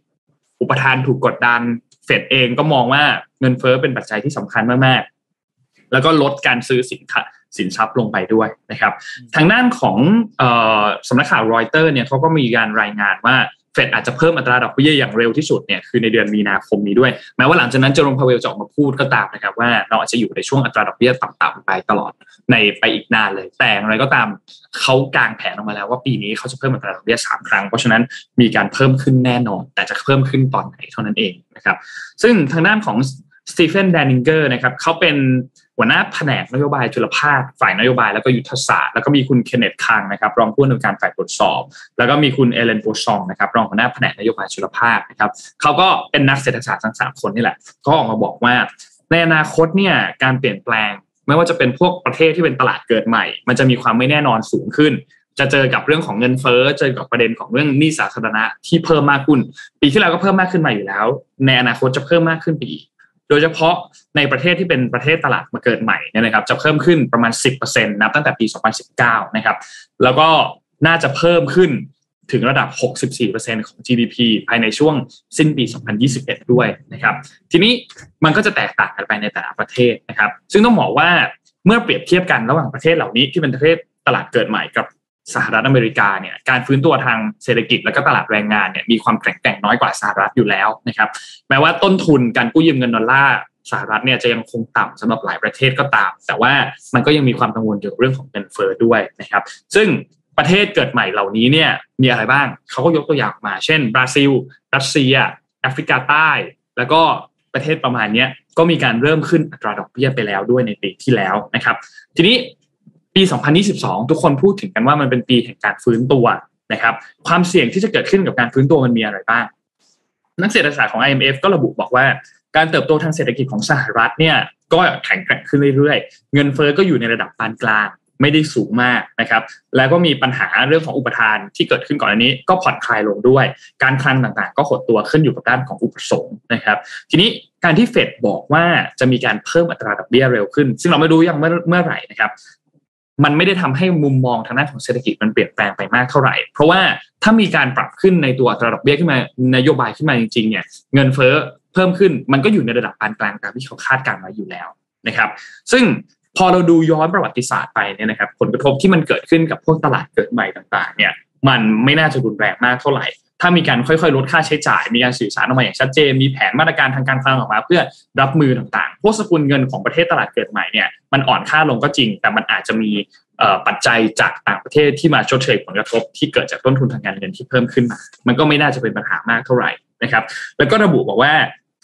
อุปทานถูกกดดัน เฟดเองก็มองว่าเงินเฟ้อเป็นปัจจัยที่สำคัญมากๆ แล้วก็ลดการซื้อสินค้าสินทรัพย์ลงไปด้วยนะครับ ทางด้านของเอ่อสำนักข่าวรอยเตอร์เนี่ยเขาก็มีการรายงานว่า เฟดอาจจะเพิ่มอัตราดอกเบี้ยอย่างเร็วที่สุดเนี่ยคือในเดือนมีนาคมนี้ด้วย แม้ว่าหลังจากนั้นเจอโรมพาวเวลจะออกมาพูดก็ตามนะครับว่าเราอาจจะอยู่ในช่วงอัตราดอกเบี้ยต่ำๆไปตลอดในไปอีกนานเลย แต่อย่างไรก็ตามเขากางแผนออกมาแล้วว่าปีนี้เขาจะเพิ่มอัตราดอกเบี้ยสามครั้ง เพราะฉะนั้นมีการเพิ่มขึ้นแน่นอน แต่จะเพิ่มขึ้นตอนไหนเท่านั้นเองนะครับซึ่งทางด้านของสตีเฟนแดนิงเกอร์นะครับเขาเป็น หัวหน้าแผนกนโยบายจุลภาคฝ่ายนโยบายแล้วก็ยุทธศาสตร์ แล้วก็มีคุณเคนเนตคังนะครับรองผู้อำนวยการฝ่ายตรวจสอบ แล้วก็มีคุณเอเลนโบชองนะครับรองหัวหน้าแผนกนโยบายจุลภาคนะครับเขาก็เป็นนักเศรษฐศาสตร์ทั้งสามคนนี่แหละก็ออกมาบอกว่า ในอนาคตเนี่ยการเปลี่ยนแปลง ไม่ว่าจะเป็นพวกประเทศที่เป็นตลาดเกิดใหม่ มันจะมีความไม่แน่นอนสูงขึ้นจะเจอกับเรื่องของเงินเฟ้อ เจอกับประเด็นของเรื่องหนี้สาธารณะที่เพิ่มมากขึ้น ปีที่แล้วก็เพิ่มมากขึ้นมาอยู่แล้ว ในอนาคตจะเพิ่มมากขึ้นไปอีก โดยเฉพาะในประเทศที่เป็นประเทศตลาดมาเกิดใหม่เนี่ยนะครับจะเพิ่มขึ้นประมาณ 10%นับตั้งแต่ปี 2019 นะครับแล้วก็น่าจะเพิ่มขึ้นถึงระดับ 64%ของ GDP ภายในช่วงสิ้นปี 2021 ด้วยนะครับ ทีนี้มันก็จะแตกต่างกันไปในแต่ละประเทศนะครับ ซึ่งต้องบอกว่าเมื่อเปรียบเทียบกันระหว่างประเทศเหล่านี้ที่เป็นประเทศตลาดเกิดใหม่กับ สหรัฐอเมริกาเนี่ยการฟื้นตัวทางเศรษฐกิจและก็ตลาดแรงงานเนี่ยมีความแข็งแกร่งน้อยกว่าสหรัฐอยู่แล้วนะครับแม้ว่าต้นทุนการกู้ยืมเงินดอลลาร์สหรัฐเนี่ยจะยังคงต่ำสำหรับหลายประเทศก็ตาม แต่ว่ามันก็ยังมีความกังวลเกี่ยวกับเรื่องของเงินเฟ้อด้วยนะครับซึ่งประเทศเกิดใหม่เหล่านี้เนี่ยมีอะไรบ้างเขาก็ยกตัวอย่างมา เช่น บราซิล รัสเซีย แอฟริกาใต้ แล้วก็ประเทศประมาณนี้ก็มีการเริ่มขึ้นอัตราดอกเบี้ยไปแล้วด้วยในปีที่แล้วนะครับ ทีนี้ ปี 2022 ทุกคนพูดถึงกันว่ามันเป็นปีแห่งการฟื้นตัวนะครับ ความเสี่ยงที่จะเกิดขึ้นกับการฟื้นตัวมันมีอะไรบ้าง นักเศรษฐศาสตร์ของ IMF ก็ระบุบอกว่าการเติบโตทางเศรษฐกิจของสหรัฐเนี่ยก็แข็งแกร่งขึ้นเรื่อยๆ เงินเฟอ้อก็อยู่ในระดับปานกลาง ไม่ได้สูงมากนะครับ แล้วก็มีปัญหาเรื่องของอุปทานที่เกิดขึ้นก่อนอันนี้ก็ผ่อนคลายลงด้วย การคลังต่างๆ ก็หดตัวขึ้นอยู่กับด้านของอุปสงค์นะครับ ทีนี้การที่เฟดบอกว่าจะมีการเพิ่มอัตราดอกเบี้ยเร็วขึ้น ซึ่งเราไม่รู้ยังเมื่อเมื่อไหร่นะครับ มันไม่ได้ทำให้มุมมองทางด้านของเศรษฐกิจมันเปลี่ยนแปลงไปมากเท่าไหร่ เพราะว่าถ้ามีการปรับขึ้นในตัวอัตราดอกเบี้ยขึ้นมานโยบายขึ้นมาจริงๆเนี่ยเงินเฟ้อเพิ่มขึ้นมันก็อยู่ในระดับปานกลางตามที่เขาคาดการณ์ไว้อยู่แล้วนะครับ ซึ่งพอเราดูย้อนประวัติศาสตร์ไปเนี่ยนะครับ ผลกระทบที่มันเกิดขึ้นกับพวกตลาดเกิดใหม่ต่างๆ เนี่ย มันไม่น่าจะรุนแรงมากเท่าไหร่ ถ้ามีการค่อยๆ ลดค่าใช้จ่าย มีการสื่อสารออกมาอย่างชัดเจน มีแผนมาตรการทางการคลังออกมา เพื่อรับมือต่างๆพวกสกุลเงินของประเทศตลาดเกิดใหม่เนี่ยมันอ่อนค่าลงก็จริง แต่มันอาจจะมีปัจจัยจากต่างประเทศที่มาชดเชยผลกระทบ ที่เกิดจากต้นทุนทางการเงินที่เพิ่มขึ้นมา มันก็ไม่น่าจะเป็นปัญหามากเท่าไหร่นะครับ แล้วก็ระบุบอกว่า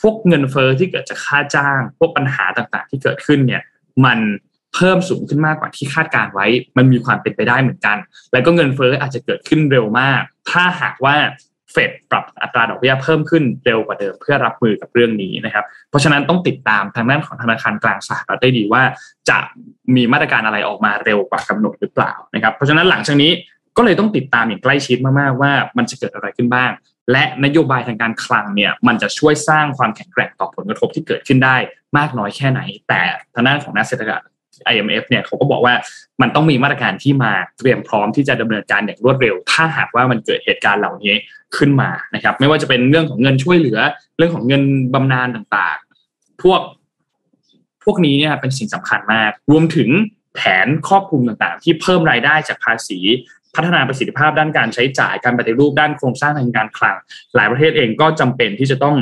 พวกเงินเฟอ้อที่เกิดจากค่าจ้าง พวกปัญหาต่างๆ ที่เกิดขึ้นเนี่ยมัน เพิ่มสูงขึ้นมากกว่าที่คาดการไว้ มันมีความเป็นไปได้เหมือนกัน แล้วก็เงินเฟ้ออาจจะเกิดขึ้นเร็วมาก ถ้าหากว่าเฟดปรับอัตราดอกเบี้ยเพิ่มขึ้นเร็วกว่าเดิมเพื่อรับมือกับเรื่องนี้นะครับ เพราะฉะนั้นต้องติดตามทางด้านของธนาคารกลางสหรัฐได้ดีว่า จะมีมาตรการอะไรออกมาเร็วกว่ากำหนดหรือเปล่านะครับ เพราะฉะนั้นหลังจากนี้ก็เลยต้องติดตามอย่างใกล้ชิดมากๆว่ามันจะเกิดอะไรขึ้นบ้าง และนโยบายทางการคลังเนี่ยมันจะช่วยสร้างความแข็งแกร่งต่อผลกระทบที่เกิดขึ้นได้มากน้อยแค่ไหน แต่ทางด้านของนักเศรษฐศาสตร์ IMF เนี่ยเขาก็บอกว่ามันต้องมีมาตรการที่มาเตรียมพร้อมที่จะดำเนินการอย่างรวดเร็ว ถ้าหากว่ามันเกิดเหตุการณ์เหล่านี้ขึ้นมานะครับ ไม่ว่าจะเป็นเรื่องของเงินช่วยเหลือ เรื่องของเงินบำนาญต่างๆ พวกพวกนี้เนี่ยเป็นสิ่งสำคัญมาก รวมถึงแผนครอบคลุมต่างๆ ที่เพิ่มรายได้จากภาษีพัฒนาประสิทธิภาพด้านการใช้จ่ายการปฏิรูปด้านโครงสร้างทางการคลัง หลายประเทศเองก็จำเป็นที่จะต้อง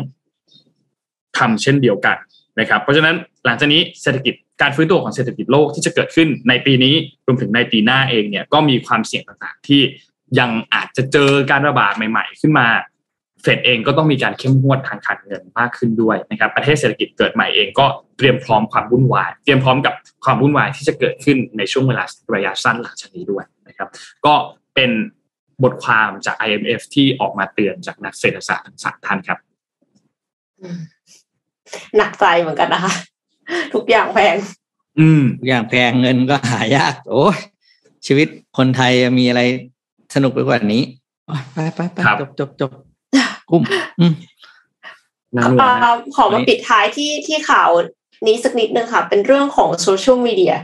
ทำเช่นเดียวกัน นะครับเพราะฉะนั้นหลังจากนี้เศรษฐกิจการฟื้นตัวของเศรษฐกิจโลกที่จะเกิดขึ้นในปีนี้รวมถึงในปีหน้าเองเนี่ยก็มีความเสี่ยงต่างๆ ที่ยังอาจจะเจอการระบาดใหม่ ๆ ขึ้นมาเฟดเองก็ต้องมีการเข้มงวดทางการเงินมากขึ้นด้วยนะครับประเทศเศรษฐกิจเกิดใหม่เองก็เตรียมพร้อมความวุ่นวาย เตรียมพร้อมกับความวุ่นวายที่จะเกิดขึ้นในช่วงเวลาระยะสั้นหลังจากนี้ด้วยนะครับ ก็เป็นบทความจาก IMF ที่ออกมาเตือนจากนักเศรษฐศาสตร์ทั้งสามท่านครับ หนักใจเหมือนกันนะคะ ทุกอย่างแพง อืมอย่างแพงเงินก็หายาก โอ้ยชีวิตคนไทยมีอะไรสนุกไปกว่านี้โอ๊ยไปไปไปครับจบจบจบกุ้มอืมน่าหน่วงเอ่นะอขอมาปิดท้ายที่ที่ข่าวนี้สักนิดนึงค่ะ เป็นเรื่องของโซเชียลมีเดีย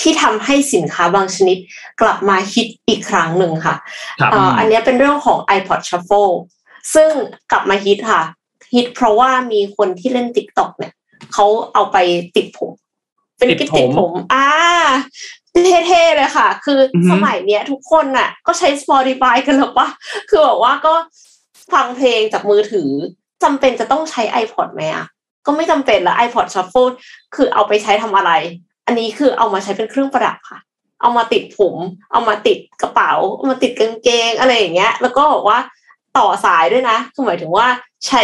ที่ทำให้สินค้าบางชนิดกลับมาฮิตอีกครั้งหนึ่งค่ะครับเอ่ออันเนี้ยเป็นเรื่องของ iPod Shuffle ซึ่งกลับมาฮิตค่ะ ฮิตเพราะว่ามีคนที่เล่น TikTok เนี่ยเขาเอาไปติดผม เป็นกิ๊บติติดดผมผม อ่าเท่ๆเลยค่ะ คือออฮึสมัยเนี้ย ทุกคนน่ะ ก็ใช้ Spotify กันหรอปะคือแบบว่าก็ฟังเพลงจากมือถือจำเป็นจะต้องใช้ iPod ไหมอะ ก็ไม่จำเป็นละ iPod Shuffle คือเอาไปใช้ทำอะไร อันนี้คือเอามาใช้เป็นเครื่องประดับค่ะ เอามาติดผม เอามาติดกระเป๋า เอามาติดกางเกงอะไรอย่างเงี้ย แล้วก็บอกว่าต่อสายด้วยนะคือหมายถึงว่าใช้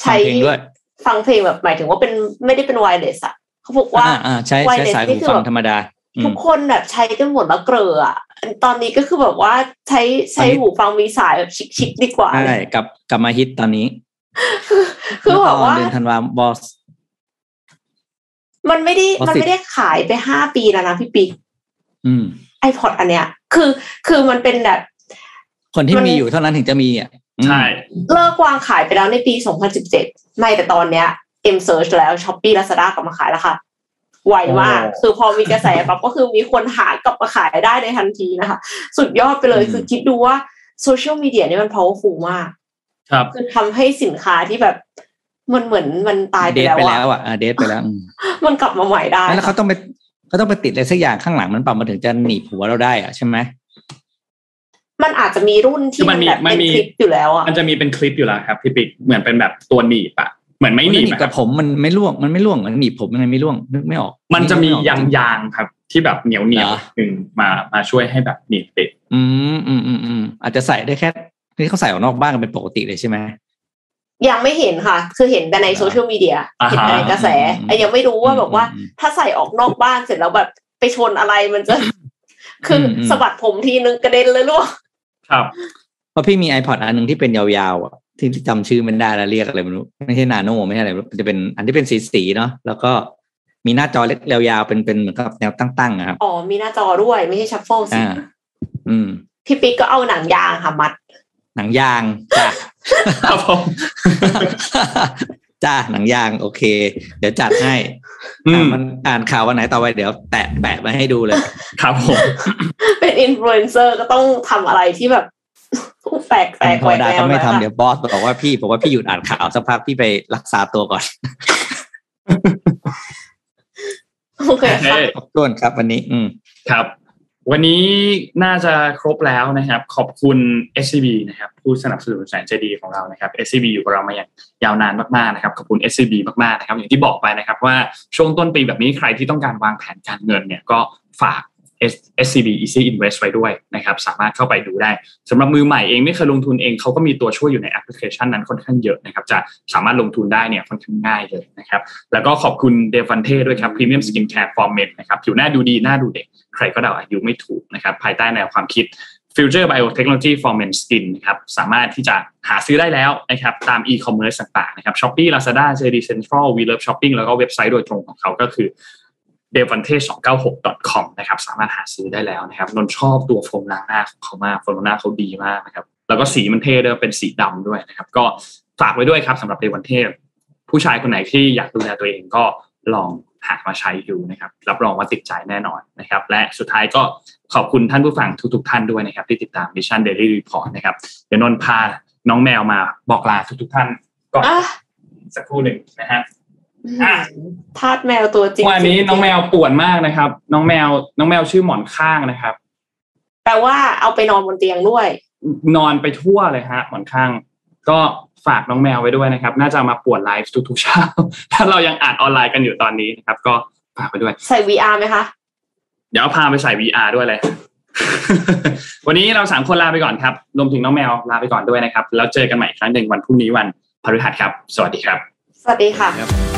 ใช้ฟังเพลงด้วยฟังเพลงแบบหมายถึงว่าเป็นไม่ได้เป็นไวเลสอะเขาบอกว่าอ่าอ่าใช้ใช้ wireless สายนี่หูคือฟังแบบธรรมดาอืทุมกคนแบบใช้กันหมดแล้วเกลออะตอนนี้ก็คือแบบว่าใช้ใช้ตอนนี้หูฟังมีสายแบบชิคๆดีกว่าใช่กลับกลับมาฮิตตอนนี้ คือแบบว่าเดือนธันวาบอสมันไม่ได้เพราะมันสิไม่ได้ขายไปห้าปีแล้วนะพี่ปิ๊กอืมไอพอดอันเนี้ย คือคือมันเป็นแบบ คนที่มันมีอยู่เท่านั้นถึงจะมีอะอืม ใช่เลิกวางขายไปแล้วในปี 2017ไม่แต่ตอนเนี้ยเอ็มเซิร์ชแล้วช้อปปี้ลาซาด้ากลับมาขายแล้วค่ะไวมากโอ้คือพอมีกระแสปั๊บก็คือมีคนหากลับมาขายได้ในทันทีนะคะ สุดยอดไปเลยคือคิดดูว่าโซเชียลมีเดียนี่มัน powerful มาก ครับ คือทำให้สินค้าที่แบบมันเหมือนมันตายไปเดทแล้วไปอะแล้วอะอ่าเดทไปแล้วอืมมันกลับมาใหม่ได้ แล้วเขาต้องไปเขาต้องไปติดอะไรสักอย่างข้างหลังมันปรับมาถึงจะหนีบหัวเราได้อะใช่ไหม มันอาจจะมีรุ่นคืที่อมัมันนมีแบบมันเป็นมีคลิปอยู่แล้วอะมันจะมีเป็นคลิปอยู่แล้วครับพี่ปิ๊กเหมือนเป็นแบบตัวหนีบอะเหมือนไม่หนีบหนีบอะคกัรับบผมมันไม่ร่วงมันไม่ร่วงมันหนีบผมยังไงไม่ร่วงนึกไม่ออก มันจะมีนึกไออกยางยางๆครับ ที่แบบเหนียวเหนียวเหรอหนึ่งมามาช่วยให้แบบหนีบติดอืมอืมอืมอืมอาจจะใส่ได้แค่ที่เขาใส่ออกนอกบ้านกันเป็นปกติเลยใช่ไหมยังไม่เห็นค่ะ คือเห็นแต่ในโซเชียลมีเดียอ่าฮะเห็นแต่ในกระแสอืมไอ้ยังไม่รู้ว่าแบบว่าอืมถ้าใส่ออกนอกบ้านเสร็จแล้วแบบไปชนอะไรมันจะ คืออืมอืมสะบัดผมทีนึงกระเด็นเลยล่วง ครับเพราะพี่มี iPod อันหนึ่งที่เป็นยาวๆอะที่จำชื่อมันได้แล้วเรียกอะไรไม่รู้ไม่ใช่นาโนไม่ใช่อะไรไม่รู้มันจะเป็นอันที่เป็นสีๆเนาะแล้วก็มีหน้าจอเล็กยาวๆเป็นเป็นเหมือนกับแนวตั้งๆอะครับอ๋อมีหน้าจอด้วยไม่ใช่ Shuffle สิอ่าอืมพี่ปิ๊กก็เอาหนังยางค่ะมัด หนังยางจ้ะครับผม จ้าหนังยางโอเค เดี๋ยวจัดให้อืมอะมันอ่านข่าววันไหนต่อไปเดี๋ยวแตะแปะมาให้ดูเลย ครับผม เป็นอินฟลูเอนเซอร์ก็ต้องทำอะไรที่แบบแปลกแปลกธรรมดาแหวก็กแนวไม่หน่อยทำค่ะเดี๋ยวบอสบอกว่าพี่บอกว่าพี่หยุดอ่านข่าวสักพักพี่ไปรักษาตัวก่อนโอเคค่ะขอบคุณครับวันนี้ อืมครับ วันนี้น่าจะครบแล้วนะครับ ขอบคุณ SCB นะครับผู้สนับสนุนแสนใจดีของเรานะครับ SCB อยู่กับเรามาอย่างยาวนานมากๆนะครับขอบคุณ SCB มากๆนะครับอย่างที่บอกไปนะครับว่าช่วงต้นปีแบบนี้ใครที่ต้องการวางแผนการเงินเนี่ยก็ฝาก SCB Easy Invest ไว้ด้วยนะครับสามารถเข้าไปดูได้สำหรับมือใหม่เองไม่เคยลงทุนเองเขาก็มีตัวช่วยอยู่ในแอปพลิเคชันนั้นค่อนข้างเยอะนะครับจะสามารถลงทุนได้เนี่ยค่อนข้างง่ายเลยนะครับแล้วก็ขอบคุณเดฟันเทด้วยครับ Premium Skin Care for Men นะครับผิวหน้าดูดีหน้าดูเด็ก ใครก็เดาอายุไม่ถูกนะครับภายใต้แนวความคิด Future Biotechnology for Men Skin นะครับสามารถที่จะหาซื้อได้แล้วนะครับตาม e-commerce ต่างๆนะครับ Shopee Lazada JD Central We Love Shopping แล้วก็เว็บไซต์โดยตรงของเขาก็คือ d e v a n t e 2 9 6 com นะครับสามารถหาซื้อได้แล้วนะครับนนท์ชอบตัวโฟมล้างหน้าของเขามากโฟมล้างหน้าเขาดีมากนะครับแล้วก็สีมันเท่ด้วยเป็นสีดำด้วยนะครับ ก็ฝากไว้ด้วยครับสำหรับเดวันเทผู้ชายคนไหนที่อยากดูแลตัวเองก็ลองหามาใช้ดูนะครับ รับรองว่าติดใจแน่นอนนะครับ และสุดท้ายก็ขอบคุณท่านผู้ฟังทุกๆท่านด้วยนะครับ ที่ติดตาม Mission Daily Report นะครับเดี๋ยวนนท์พาน้องแมวมาบอกลาทุกๆท่านก่อนอะสักครู่หนึ่งนะฮะอะ ทาสแมวตัวจริงวันนี้น้องแมวป่วนมากนะครับ น้องแมว น้องแมวชื่อหมอนข้างนะครับแปลว่าเอาไปนอนบนเตียงด้วย นอนไปทั่วเลยฮะ หมอนข้าง ก็ฝากน้องแมวไว้ด้วยนะครับ น่าจะมาป่วนไลฟ์ทุกๆเช้า ถ้าเรายังอ่านออนไลน์กันอยู่ตอนนี้นะครับ ก็ฝากไปด้วย ใส่ VR ไหมคะ เดี๋ยวพาไปใส่ VR ด้วยเลยวันนี้เราสามคนลาไปก่อนครับ รวมถึงน้องแมวลาไปก่อนด้วยนะครับ แล้วเจอกันใหม่อีกครั้งหนึ่งวันพรุ่งนี้วันพฤหัสครับ สวัสดีครับ สวัสดีค่ะ